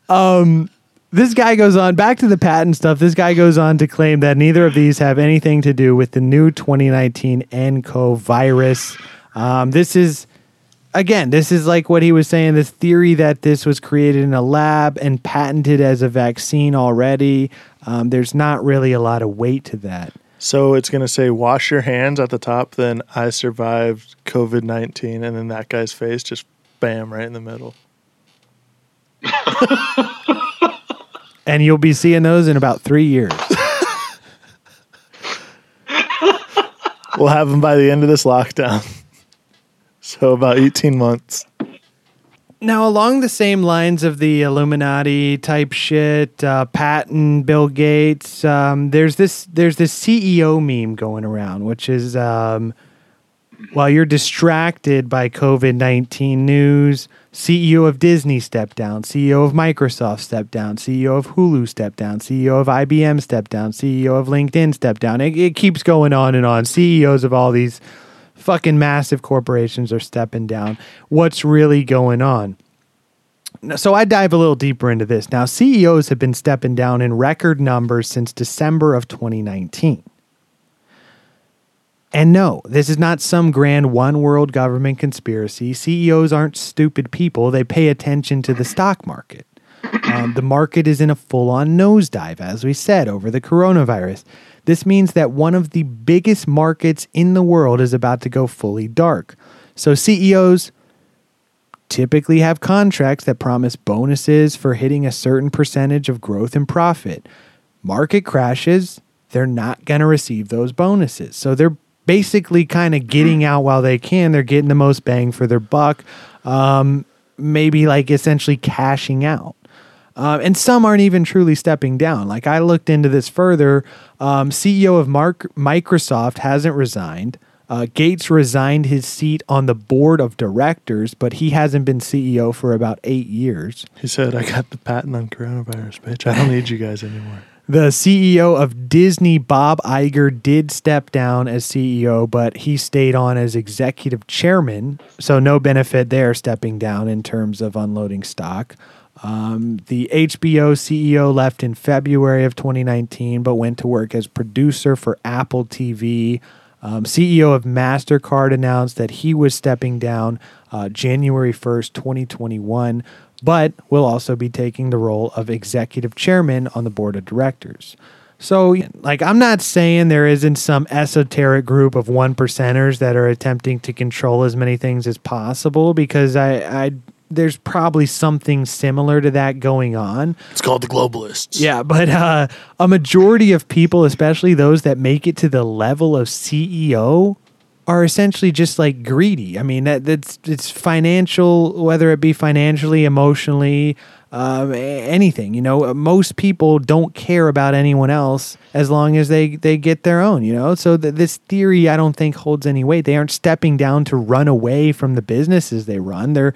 um, this guy goes on back to the patent stuff. This guy goes on to claim that neither of these have anything to do with the new 2019 NCO virus. Um, this is, again, this is like what he was saying this theory that this was created in a lab and patented as a vaccine already. Um, there's not really a lot of weight to that. So it's going to say wash your hands at the top, then I survived COVID 19, and then that guy's face just bam right in the middle. (laughs) And you'll be seeing those in about three years. (laughs) We'll have them by the end of this lockdown. (laughs) So about 18 months. Now, along the same lines of the Illuminati type shit, uh, patent, Bill Gates, um, there's this there's this CEO meme going around, which is um, while you're distracted by COVID nineteen news, CEO of Disney stepped down, CEO of Microsoft stepped down, CEO of Hulu stepped down, CEO of IBM stepped down, CEO of LinkedIn stepped down. It, it keeps going on and on. CEOs of all these fucking massive corporations are stepping down. What's really going on? So I dive a little deeper into this. Now, CEOs have been stepping down in record numbers since December of 2019. And no, this is not some grand one world government conspiracy. CEOs aren't stupid people, they pay attention to the stock market. Um, the market is in a full on nosedive, as we said, over the coronavirus. This means that one of the biggest markets in the world is about to go fully dark. So CEOs typically have contracts that promise bonuses for hitting a certain percentage of growth and profit. Market crashes, they're not going to receive those bonuses. So they're basically kind of getting out while they can. They're getting the most bang for their buck, um, maybe like essentially cashing out. Uh, and some aren't even truly stepping down. Like I looked into this further. Um, CEO of Mark, Microsoft hasn't resigned. Uh, Gates resigned his seat on the board of directors, but he hasn't been CEO for about eight years. He said, I got the patent on coronavirus, bitch. I don't need you guys anymore. The CEO of Disney, Bob Iger, did step down as CEO, but he stayed on as executive chairman. So, no benefit there stepping down in terms of unloading stock. Um, the HBO CEO left in February of 2019, but went to work as producer for Apple TV. Um, CEO of MasterCard announced that he was stepping down uh, January 1st, 2021, but will also be taking the role of executive chairman on the board of directors. So, like, I'm not saying there isn't some esoteric group of one percenters that are attempting to control as many things as possible because I, I there's probably something similar to that going on. It's called the globalists. Yeah, but uh, a majority of people, especially those that make it to the level of CEO, are essentially just like greedy. I mean, that that's it's financial, whether it be financially, emotionally, um, anything. You know, most people don't care about anyone else as long as they they get their own. You know, so th- this theory I don't think holds any weight. They aren't stepping down to run away from the businesses they run. They're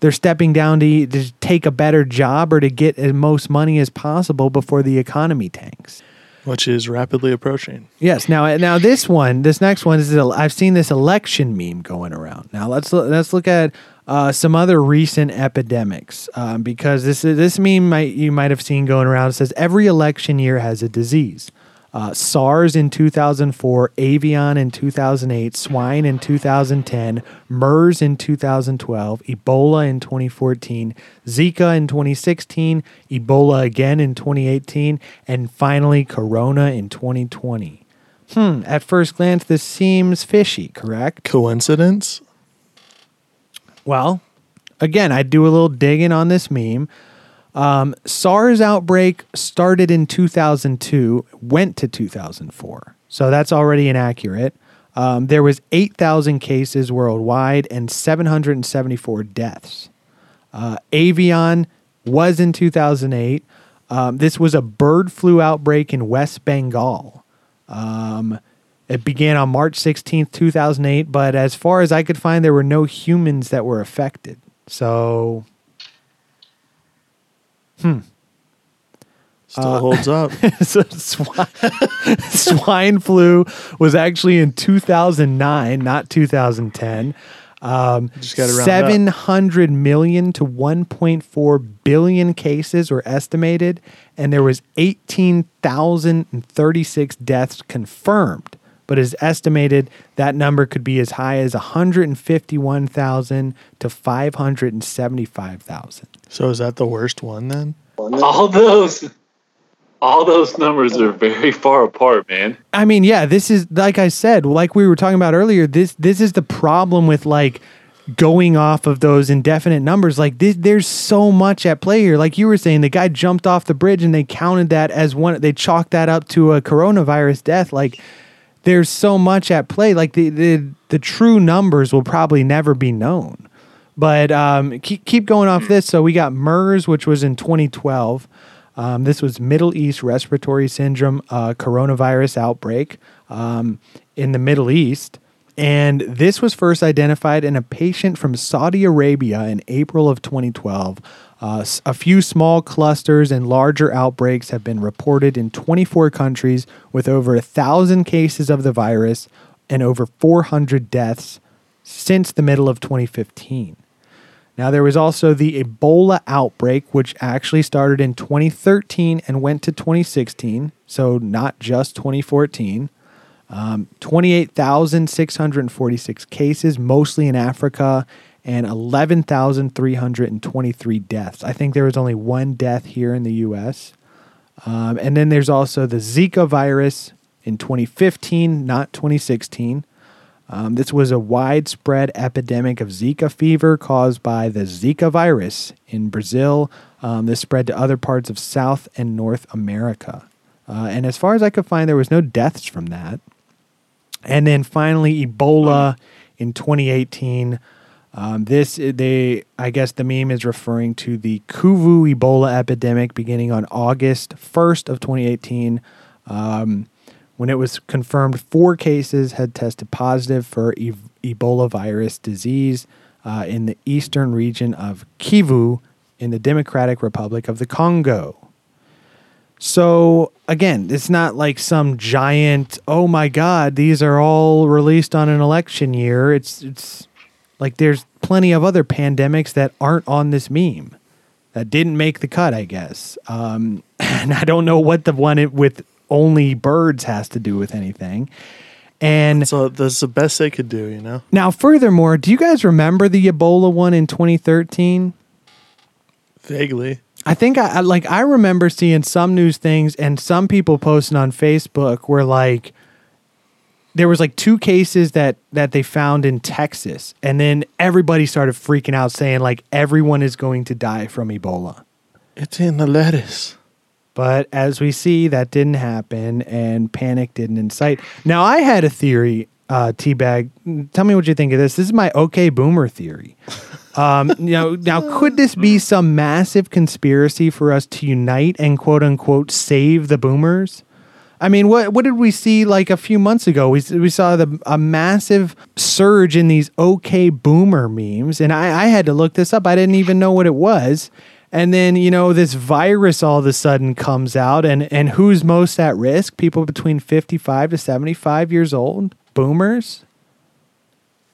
they're stepping down to, to take a better job or to get as most money as possible before the economy tanks. Which is rapidly approaching. Yes. Now, now this one, this next one is I've seen this election meme going around. Now let's let's look at uh, some other recent epidemics um, because this this meme might you might have seen going around. It says every election year has a disease. Uh, SARS in 2004, avian in 2008, swine in 2010, MERS in 2012, Ebola in 2014, Zika in 2016, Ebola again in 2018, and finally Corona in 2020. Hmm, at first glance, this seems fishy, correct? Coincidence? Well, again, I do a little digging on this meme. Um, SARS outbreak started in 2002, went to 2004. So that's already inaccurate. Um, there was 8,000 cases worldwide and 774 deaths. Uh, avian was in 2008. Um, this was a bird flu outbreak in West Bengal. Um, it began on March 16th, 2008, but as far as I could find, there were no humans that were affected. So, hmm. Still Uh, holds up. (laughs) so swine, (laughs) swine flu was actually in 2009, not 2010. Um, Just gotta up. 700 million to 1.4 billion cases were estimated, and there was 18,036 deaths confirmed. But it's estimated that number could be as high as 151,000 to 575,000. So is that the worst one then? All those, all those numbers are very far apart, man. I mean, yeah, this is like I said, like we were talking about earlier. This this is the problem with like going off of those indefinite numbers. Like this, there's so much at play here. Like you were saying, the guy jumped off the bridge and they counted that as one. They chalked that up to a coronavirus death. Like there's so much at play. Like the the the true numbers will probably never be known. But um, keep keep going off this. So we got MERS, which was in 2012. Um, this was Middle East Respiratory Syndrome uh, coronavirus outbreak um, in the Middle East. And this was first identified in a patient from Saudi Arabia in April of 2012. Uh, a few small clusters and larger outbreaks have been reported in 24 countries with over a thousand cases of the virus and over 400 deaths since the middle of 2015. Now, there was also the Ebola outbreak, which actually started in 2013 and went to 2016, so not just 2014. Um, 28,646 cases, mostly in Africa, and 11,323 deaths. I think there was only one death here in the US. Um, and then there's also the Zika virus in 2015, not 2016. Um, this was a widespread epidemic of Zika fever caused by the Zika virus in Brazil. Um, this spread to other parts of South and North America. Uh, and as far as I could find, there was no deaths from that. And then finally, Ebola in 2018. Um, this they I guess the meme is referring to the Kivu Ebola epidemic beginning on August 1st of 2018. Um, when it was confirmed four cases had tested positive for e- Ebola virus disease uh, in the eastern region of Kivu in the Democratic Republic of the Congo. So again, it's not like some giant, oh my god, these are all released on an election year. It's it's like there's plenty of other pandemics that aren't on this meme that didn't make the cut, I guess. Um, (laughs) and I don't know what the one it- with only birds has to do with anything. And So that's the best they could do, you know? now, furthermore, do you guys remember the Ebola one in 2013? Vaguely. I think I, I like I remember seeing some news things and some people posting on Facebook were like there was like two cases that that they found in Texas and then everybody started freaking out saying like everyone is going to die from Ebola. It's in the lettuce. But as we see, that didn't happen, and panic didn't incite. Now, I had a theory, uh, Teabag. Tell me what you think of this. This is my okay boomer theory. (laughs) Um, you know, now could this be some massive conspiracy for us to unite and quote unquote save the boomers? I mean, what what did we see like a few months ago? We we saw the a massive surge in these okay boomer memes, and I, I had to look this up. I didn't even know what it was. And then you know this virus all of a sudden comes out, and and who's most at risk? People between fifty five to seventy five years old, boomers.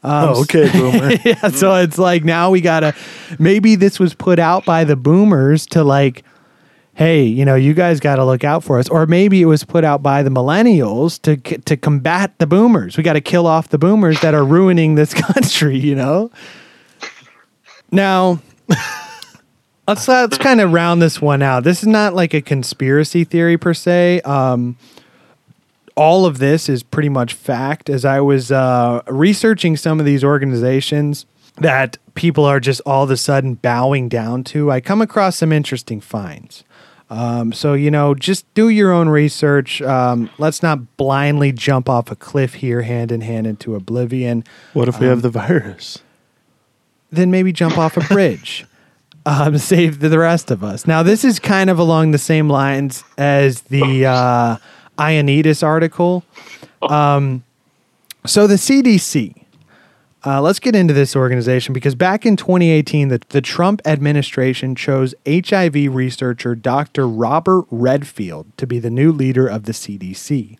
Um, oh, okay, boomer. (laughs) yeah, so it's like now we gotta. Maybe this was put out by the boomers to like, hey, you know, you guys got to look out for us, or maybe it was put out by the millennials to to combat the boomers. We got to kill off the boomers that are ruining this (laughs) country. You know. Now, (laughs) let's let's kind of round this one out. This is not like a conspiracy theory per se. Um, all of this is pretty much fact. As I was uh, researching some of these organizations that people are just all of a sudden bowing down to, I come across some interesting finds. Um, so you know, just do your own research. Um, let's not blindly jump off a cliff here, hand in hand into oblivion. What if we have the virus? Then maybe jump off a bridge. (laughs) um, save the, rest of us. Now, this is kind of along the same lines as the uh, Ioannidis article. Um, so the CDC. Uh, let's get into this organization because back in 2018, the, the Trump administration chose HIV researcher Dr. Robert Redfield to be the new leader of the CDC.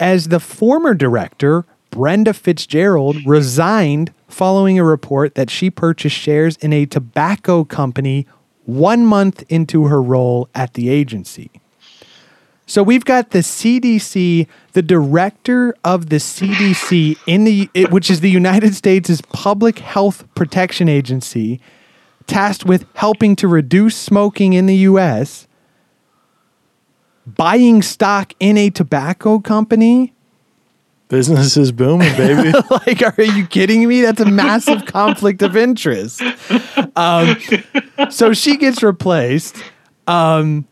As the former director, Brenda Fitzgerald resigned following a report that she purchased shares in a tobacco company one month into her role at the agency. So we've got the CDC, the director of the CDC in the it- which is the United States' public health protection agency tasked with helping to reduce smoking in the US buying stock in a tobacco company. Business is booming, baby. (laughs) like are you kidding me? That's a massive (laughs) conflict of interest. Um, so she gets replaced. Um,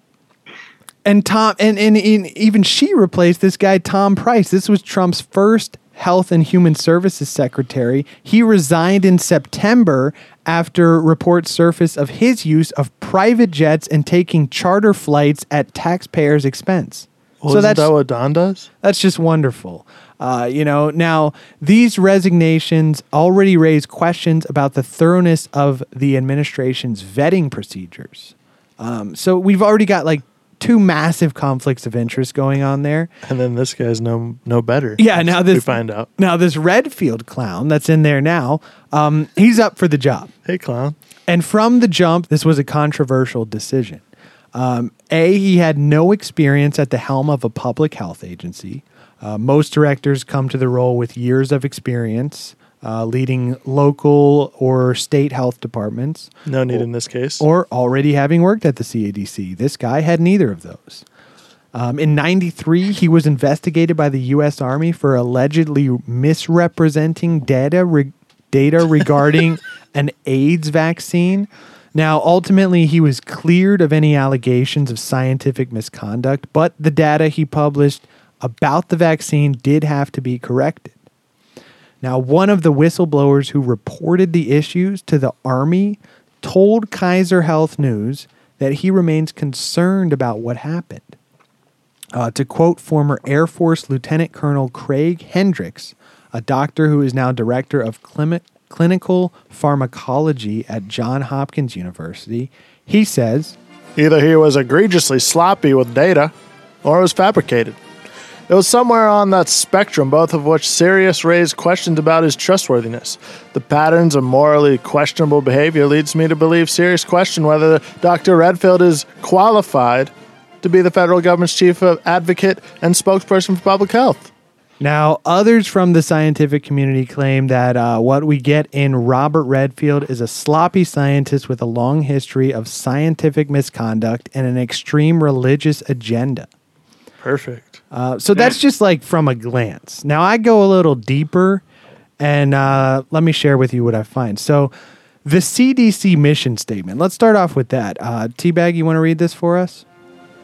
and tom and, and, and even she replaced this guy tom price this was trump's first health and human services secretary he resigned in september after reports surfaced of his use of private jets and taking charter flights at taxpayers expense Well, isn't that what Don does? that's just wonderful. Uh, you know, now these resignations already raise questions about the thoroughness of the administration's vetting procedures. Um, so we've already got like two massive conflicts of interest going on there. And then this guy's no no better. Yeah, now this we find out. Now this Redfield clown that's in there now, um, he's up for the job. Hey, clown. And from the jump, this was a controversial decision. Um, a, he had no experience at the helm of a public health agency. Uh, most directors come to the role with years of experience uh, leading local or state health departments, No need in this case. or already having worked at the CADC. This guy had neither of those. Um, in 93, he was investigated by the U.S. Army for allegedly misrepresenting data, re- data (laughs) regarding an AIDS vaccine. Now, ultimately, he was cleared of any allegations of scientific misconduct, but the data he published about the vaccine did have to be corrected. Now, one of the whistleblowers who reported the issues to the Army told Kaiser Health News that he remains concerned about what happened. Uh, to quote former Air Force Lieutenant Colonel Craig Hendrix, a doctor who is now director of clinical pharmacology at Johns Hopkins University, he says, Either he was egregiously sloppy with data or it was fabricated. It was somewhere on that spectrum, both of which serious raised questions about his trustworthiness. The patterns of morally questionable behavior leads me to believe serious questioned whether Dr. Redfield is qualified to be the federal government's chief of advocate and spokesperson for public health. Now, others from the scientific community claim that uh, what we get in Robert Redfield is a sloppy scientist with a long history of scientific misconduct and an extreme religious agenda. Perfect. Uh, so that's just like from a glance. Now, I go a little deeper and uh, let me share with you what I find. So, the CDC mission statement. Let's start off with that. Uh, Teabag, you want to read this for us?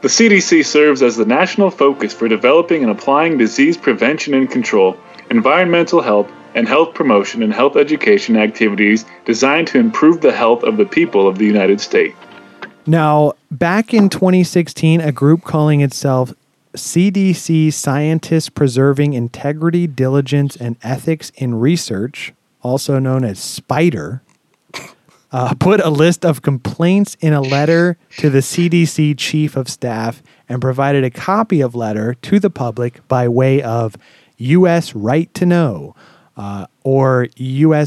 The CDC serves as the national focus for developing and applying disease prevention and control, environmental health, and health promotion and health education activities designed to improve the health of the people of the United States. Now, back in 2016, a group calling itself CDC Scientists Preserving Integrity, Diligence, and Ethics in Research, also known as SPIDER, uh, put a list of complaints in a letter to the CDC Chief of Staff and provided a copy of letter to the public by way of U.S. Right to Know uh, or usrtk.org.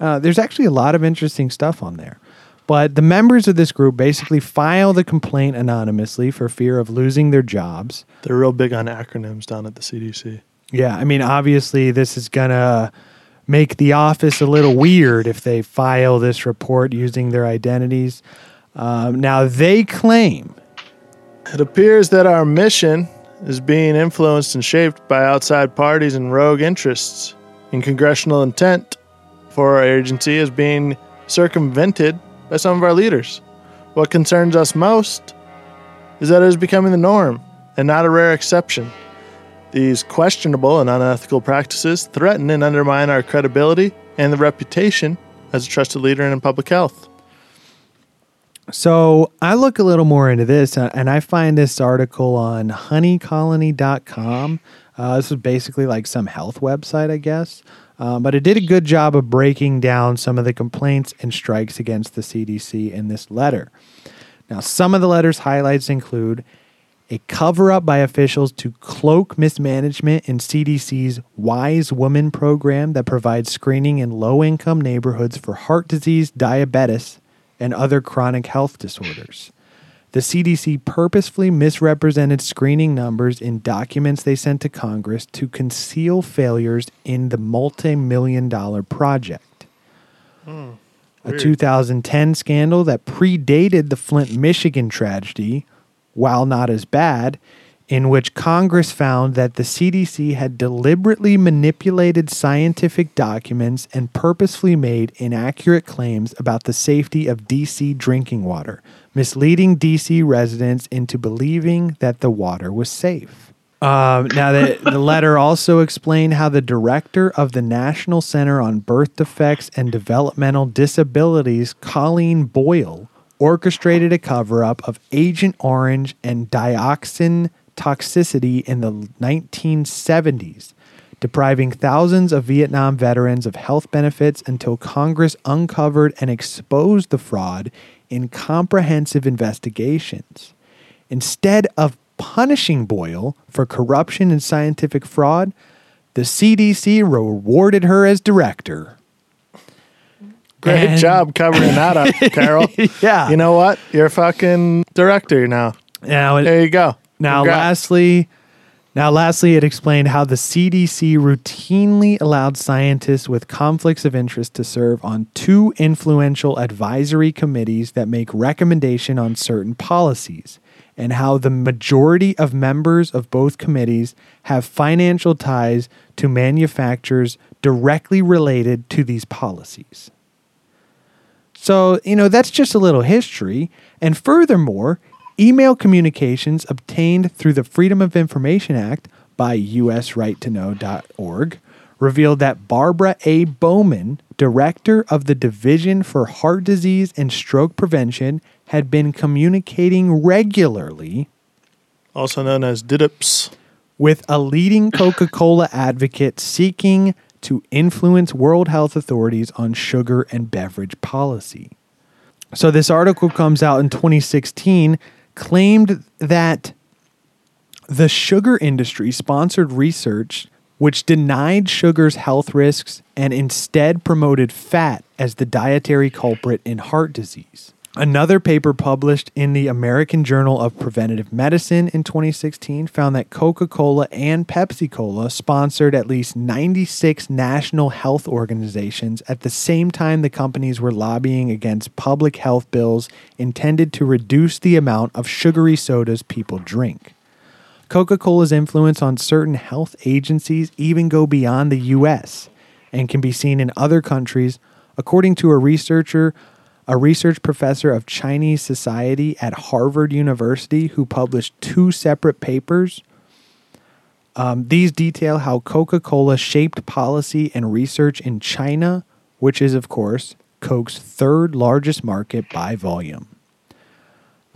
Uh, there's actually a lot of interesting stuff on there. But the members of this group basically file the complaint anonymously for fear of losing their jobs. They're real big on acronyms down at the CDC. Yeah, I mean, obviously, this is going to make the office a little weird if they file this report using their identities. Um, now, they claim It appears that our mission is being influenced and shaped by outside parties and rogue interests, and congressional intent for our agency is being circumvented by some of our leaders. What concerns us most is that it is becoming the norm and not a rare exception. These questionable and unethical practices threaten and undermine our credibility and the reputation as a trusted leader in public health. So I look a little more into this, uh, and I find this article on honeycolony.com. Uh, this is basically like some health website, I guess. Um, but it did a good job of breaking down some of the complaints and strikes against the CDC in this letter. Now, some of the letter's highlights include a cover up by officials to cloak mismanagement in CDC's Wise Woman program that provides screening in low income neighborhoods for heart disease, diabetes, and other chronic health disorders. The CDC purposefully misrepresented screening numbers in documents they sent to Congress to conceal failures in the multi million dollar project. Hmm. a 2010 scandal that predated the Flint, Michigan tragedy, while not as bad, in which Congress found that the CDC had deliberately manipulated scientific documents and purposefully made inaccurate claims about the safety of DC drinking water, misleading DC residents into believing that the water was safe. Um, now, the, the (laughs) letter also explained how the director of the National Center on Birth Defects and Developmental Disabilities, Colleen Boyle, orchestrated a cover up of Agent Orange and dioxin toxicity in the 1970s, depriving thousands of Vietnam veterans of health benefits until Congress uncovered and exposed the fraud in comprehensive investigations. Instead of punishing Boyle for corruption and scientific fraud, the CDC rewarded her as director. Great And- job covering that up, (laughs) Carol. Yeah. You know what? You're a fucking director now. Now, it- There you go. Now, Congrats. lastly, now lastly, it explained how the CDC routinely allowed scientists with conflicts of interest to serve on two influential advisory committees that make recommendation on certain policies, and how the majority of members of both committees have financial ties to manufacturers directly related to these policies. So, you know, that's just a little history. And furthermore, email communications obtained through the Freedom of Information Act by usrighttoknow.org revealed that Barbara A. Bowman, director of the Division for Heart Disease and Stroke Prevention, had been communicating regularly Also known as DIDIPS. with a leading Coca Cola advocate seeking to influence World Health authorities on sugar and beverage policy. So, this article comes out in 2016, claimed that the sugar industry sponsored research which denied sugar's health risks and instead promoted fat as the dietary culprit in heart disease. Another paper published in the American Journal of Preventive Medicine in 2016 found that Coca Cola and Pepsi Cola sponsored at least 96 national health organizations at the same time the companies were lobbying against public health bills intended to reduce the amount of sugary sodas people drink. Coca Cola's influence on certain health agencies even go beyond the US and can be seen in other countries, according to a researcher, a research professor of Chinese society at Harvard University who published two separate papers. Um, these detail how Coca Cola shaped policy and research in China, which is, of course, Coke's third largest market by volume.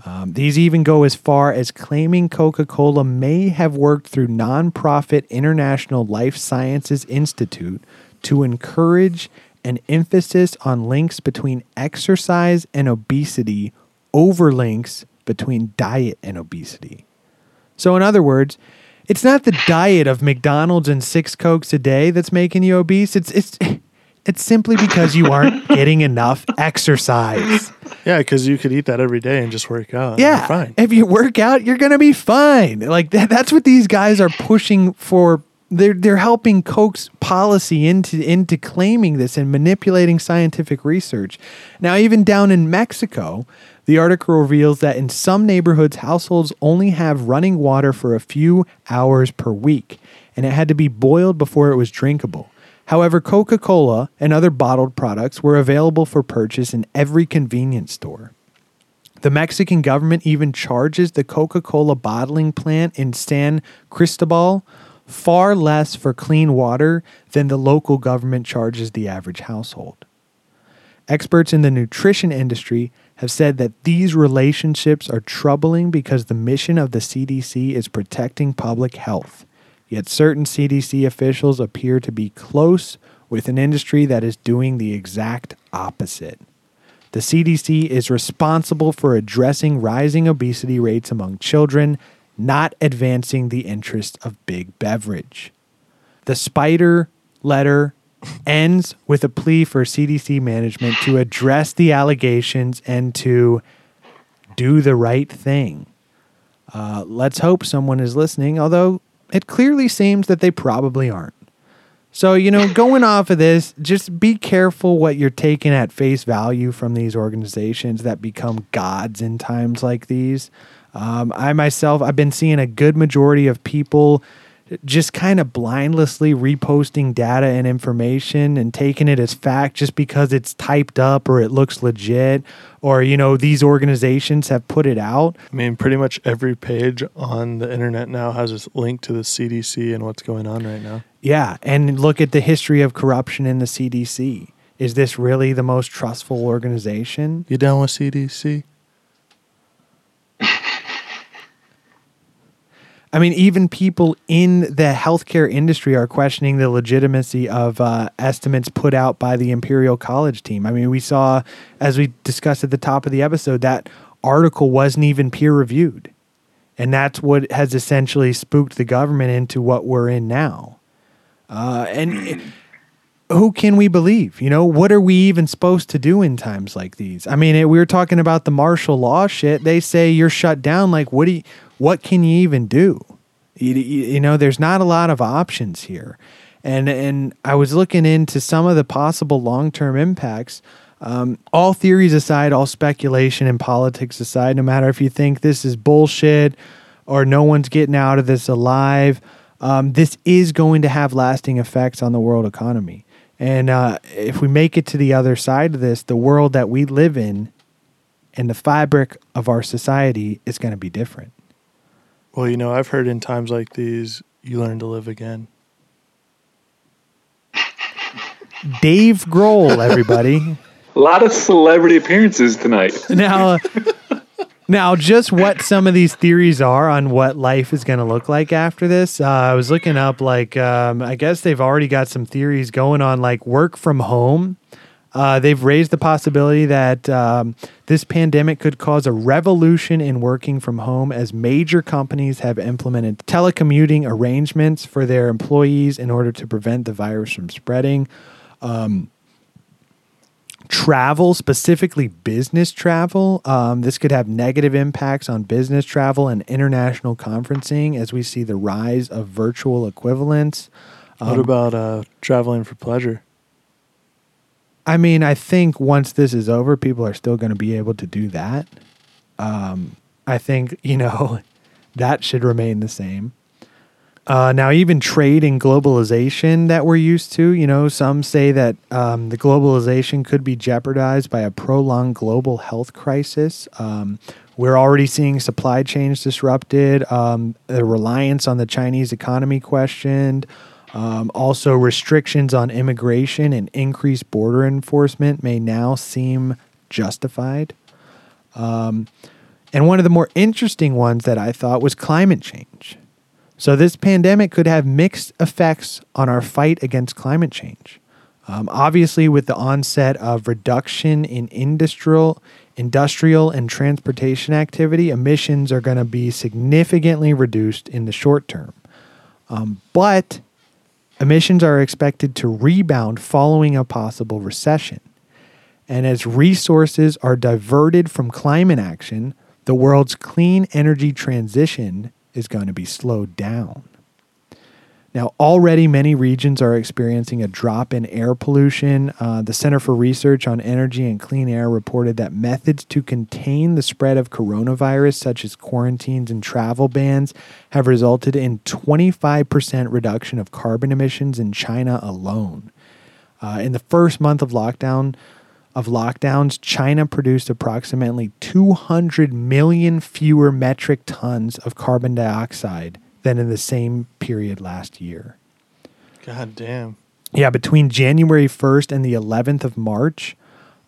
Um, these even go as far as claiming Coca Cola may have worked through nonprofit International Life Sciences Institute to encourage an emphasis on links between exercise and obesity over links between diet and obesity. So, in other words, it's not the diet of McDonald's and six Cokes a day that's making you obese. It's, it's, it's simply because you aren't (laughs) getting enough exercise. Yeah, because you could eat that every day and just work out. Yeah. you're fine. If you work out, you're gonna be fine. Like that, that's what these guys are pushing for. They're they're helping coax policy into into claiming this and manipulating scientific research. Now, even down in Mexico, the article reveals that in some neighborhoods, households only have running water for a few hours per week, and it had to be boiled before it was drinkable. However, Coca Cola and other bottled products were available for purchase in every convenience store. The Mexican government even charges the Coca Cola bottling plant in San Cristobal far less for clean water than the local government charges the average household. Experts in the nutrition industry have said that these relationships are troubling because the mission of the CDC is protecting public health. Yet certain CDC officials appear to be close with an industry that is doing the exact opposite. The CDC is responsible for addressing rising obesity rates among children, not advancing the interests of big beverage. The spider letter ends with a plea for CDC management to address the allegations and to do the right thing. Uh, let's hope someone is listening, although it clearly seems that they probably aren't. So, you know, going off of this, just be careful what you're taking at face value from these organizations that become gods in times like these. Um, I myself, I've been seeing a good majority of people just kind of blindlessly reposting data and information and taking it as fact just because it's typed up or it looks legit or, you know, these organizations have put it out. I mean, pretty much every page on the internet now has a link to the CDC and what's going on right now. Yeah, and look at the history of corruption in the CDC. Is this really the most trustful organization? You down with CDC? (laughs) I mean, even people in the healthcare industry are questioning the legitimacy of uh, estimates put out by the Imperial College team. I mean, we saw, as we discussed at the top of the episode, that article wasn't even peer reviewed. And that's what has essentially spooked the government into what we're in now. Uh, and who can we believe? You know, what are we even supposed to do in times like these? I mean, it, we were talking about the martial law shit. They say you're shut down. Like, what do you, what can you even do? You, you, know, there's not a lot of options here. And and I was looking into some of the possible long term impacts. Um, all theories aside, all speculation and politics aside, no matter if you think this is bullshit or no one's getting out of this alive, um, this is going to have lasting effects on the world economy. And uh, if we make it to the other side of this, the world that we live in and the fabric of our society is going to be different. Well, you know, I've heard in times like these, you learn to live again. Dave Grohl, (laughs) everybody. A lot of celebrity appearances tonight. (laughs) now, now, just what some of these theories are on what life is going to look like after this. Uh, I was looking up, like, um, I guess they've already got some theories going on, like work from home. Uh, they've raised the possibility that um, this pandemic could cause a revolution in working from home as major companies have implemented telecommuting arrangements for their employees in order to prevent the virus from spreading. Um, travel, specifically business travel. Um, this could have negative impacts on business travel and international conferencing as we see the rise of virtual equivalents. what about uh, traveling for pleasure? I mean, I think once this is over, people are still going to be able to do that. Um, I think, (laughs) you know, that should remain the same. Uh, now, even trade and globalization that we're used to, you know, some say that um, the globalization could be jeopardized by a prolonged global health crisis. Um, we're already seeing supply chains disrupted, um, the reliance on the Chinese economy questioned, um, also restrictions on immigration and increased border enforcement may now seem justified. Um, and one of the more interesting ones that I thought was climate change. So, this pandemic could have mixed effects on our fight against climate change. Um, obviously, with the onset of reduction in industrial, industrial and transportation activity, emissions are going to be significantly reduced in the short term. Um, but emissions are expected to rebound following a possible recession. And as resources are diverted from climate action, the world's clean energy transition is going to be slowed down. Now, already many regions are experiencing a drop in air pollution. Uh, the Center for Research on Energy and Clean Air reported that methods to contain the spread of coronavirus, such as quarantines and travel bans, have resulted in 25% reduction of carbon emissions in China alone. Uh, in the first month of lockdown, of lockdowns, China produced approximately 200 million fewer metric tons of carbon dioxide than in the same period last year. God damn. Yeah, between January 1st and the 11th of March,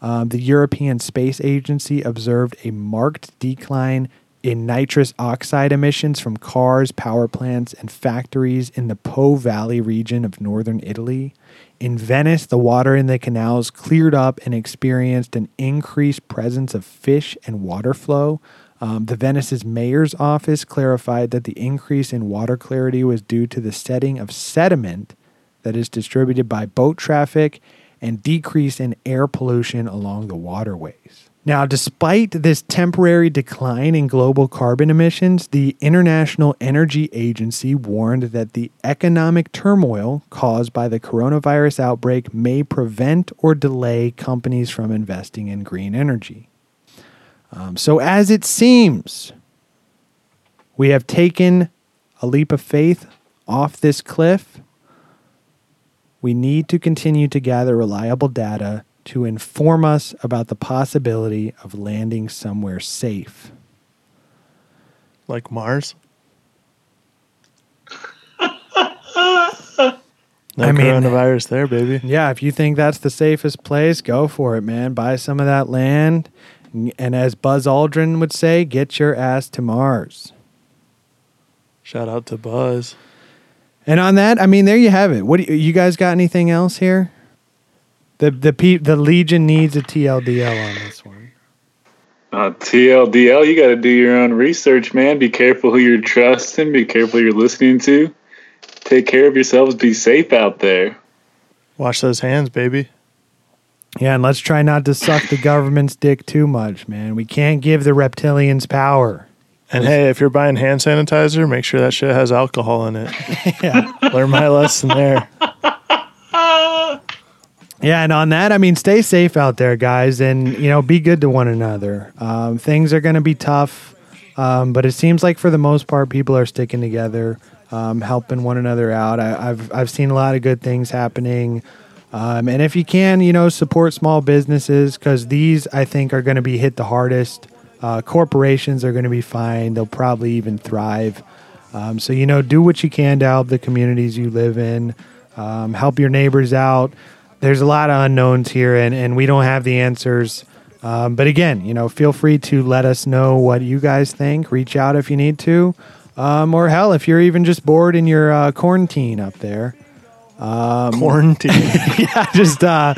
um, the European Space Agency observed a marked decline in nitrous oxide emissions from cars, power plants, and factories in the Po Valley region of northern Italy. In Venice, the water in the canals cleared up and experienced an increased presence of fish and water flow. Um, the Venice's mayor's office clarified that the increase in water clarity was due to the setting of sediment that is distributed by boat traffic and decrease in air pollution along the waterways. Now, despite this temporary decline in global carbon emissions, the International Energy Agency warned that the economic turmoil caused by the coronavirus outbreak may prevent or delay companies from investing in green energy. Um, so, as it seems, we have taken a leap of faith off this cliff. We need to continue to gather reliable data to inform us about the possibility of landing somewhere safe. Like Mars? (laughs) No I mean- coronavirus there, baby. Yeah, if you think that's the safest place, go for it, man. Buy some of that land. And as Buzz Aldrin would say, get your ass to Mars. Shout out to Buzz. And on that, I mean, there you have it. What do you, you guys got? Anything else here? The the pe- the Legion needs a TLDL on this one. Uh, TLDL, you got to do your own research, man. Be careful who you're trusting. Be careful who you're listening to. Take care of yourselves. Be safe out there. Wash those hands, baby. Yeah, and let's try not to suck the government's dick too much, man. We can't give the reptilians power. And hey, if you're buying hand sanitizer, make sure that shit has alcohol in it. (laughs) Yeah. Learn my lesson there. Yeah, and on that, I mean, stay safe out there, guys, and you know, be good to one another. Um, things are going to be tough, um, but it seems like for the most part, people are sticking together, um, helping one another out. I, I've I've seen a lot of good things happening, um, and if you can, you know, support small businesses because these I think are going to be hit the hardest. Uh, corporations are going to be fine; they'll probably even thrive. Um, so, you know, do what you can to help the communities you live in, um, help your neighbors out. There's a lot of unknowns here, and, and we don't have the answers. Um, but again, you know, feel free to let us know what you guys think. Reach out if you need to. Um, or hell, if you're even just bored in your uh, quarantine up there. Quarantine. (laughs) yeah, just, uh,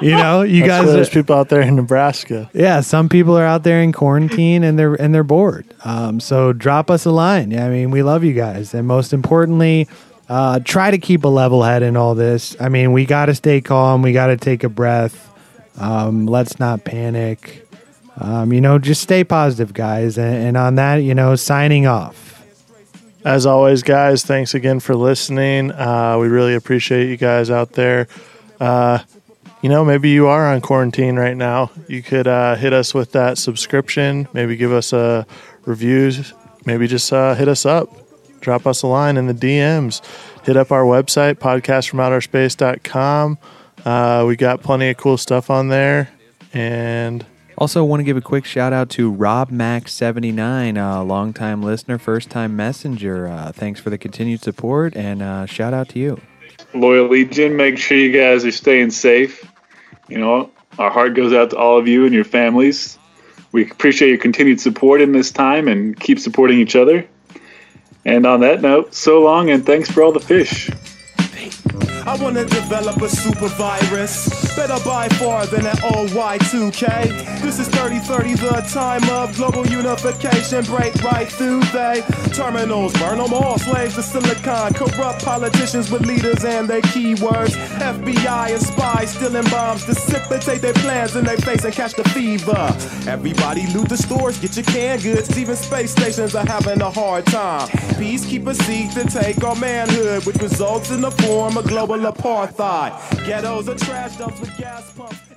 you know, you That's guys. there's people out there in Nebraska. yeah, some people are out there in quarantine and they're and they're bored. Um, so drop us a line. I mean, we love you guys, and most importantly, uh, try to keep a level head in all this. I mean, we got to stay calm. We got to take a breath. Um, let's not panic. Um, you know, just stay positive, guys. And, and on that, you know, signing off. As always, guys, thanks again for listening. Uh, we really appreciate you guys out there. Uh, you know, maybe you are on quarantine right now. You could uh, hit us with that subscription. Maybe give us a review, Maybe just uh, hit us up. Drop us a line in the DMs. Hit up our website, podcastfromouterspace.com. Uh, we got plenty of cool stuff on there. And Also, want to give a quick shout out to Rob Max seventy nine, a longtime listener, first time messenger. Uh, thanks for the continued support, and uh, shout out to you. Loyal Legion, make sure you guys are staying safe. You know, our heart goes out to all of you and your families. We appreciate your continued support in this time and keep supporting each other. And on that note, so long and thanks for all the fish. I wanna develop a super virus. Better by far than an old Y2K. This is 3030, the time of global unification. Break right through they terminals. Burn them all. Slaves to silicon. Corrupt politicians with leaders and their keywords. FBI and spies stealing bombs. Dissipate their plans in their face and catch the fever. Everybody loot the stores, get your canned goods. Even space stations are having a hard time. Peacekeepers seek to take our manhood, which results in the form of global apartheid. Ghettos are trash dumps with gas pumps.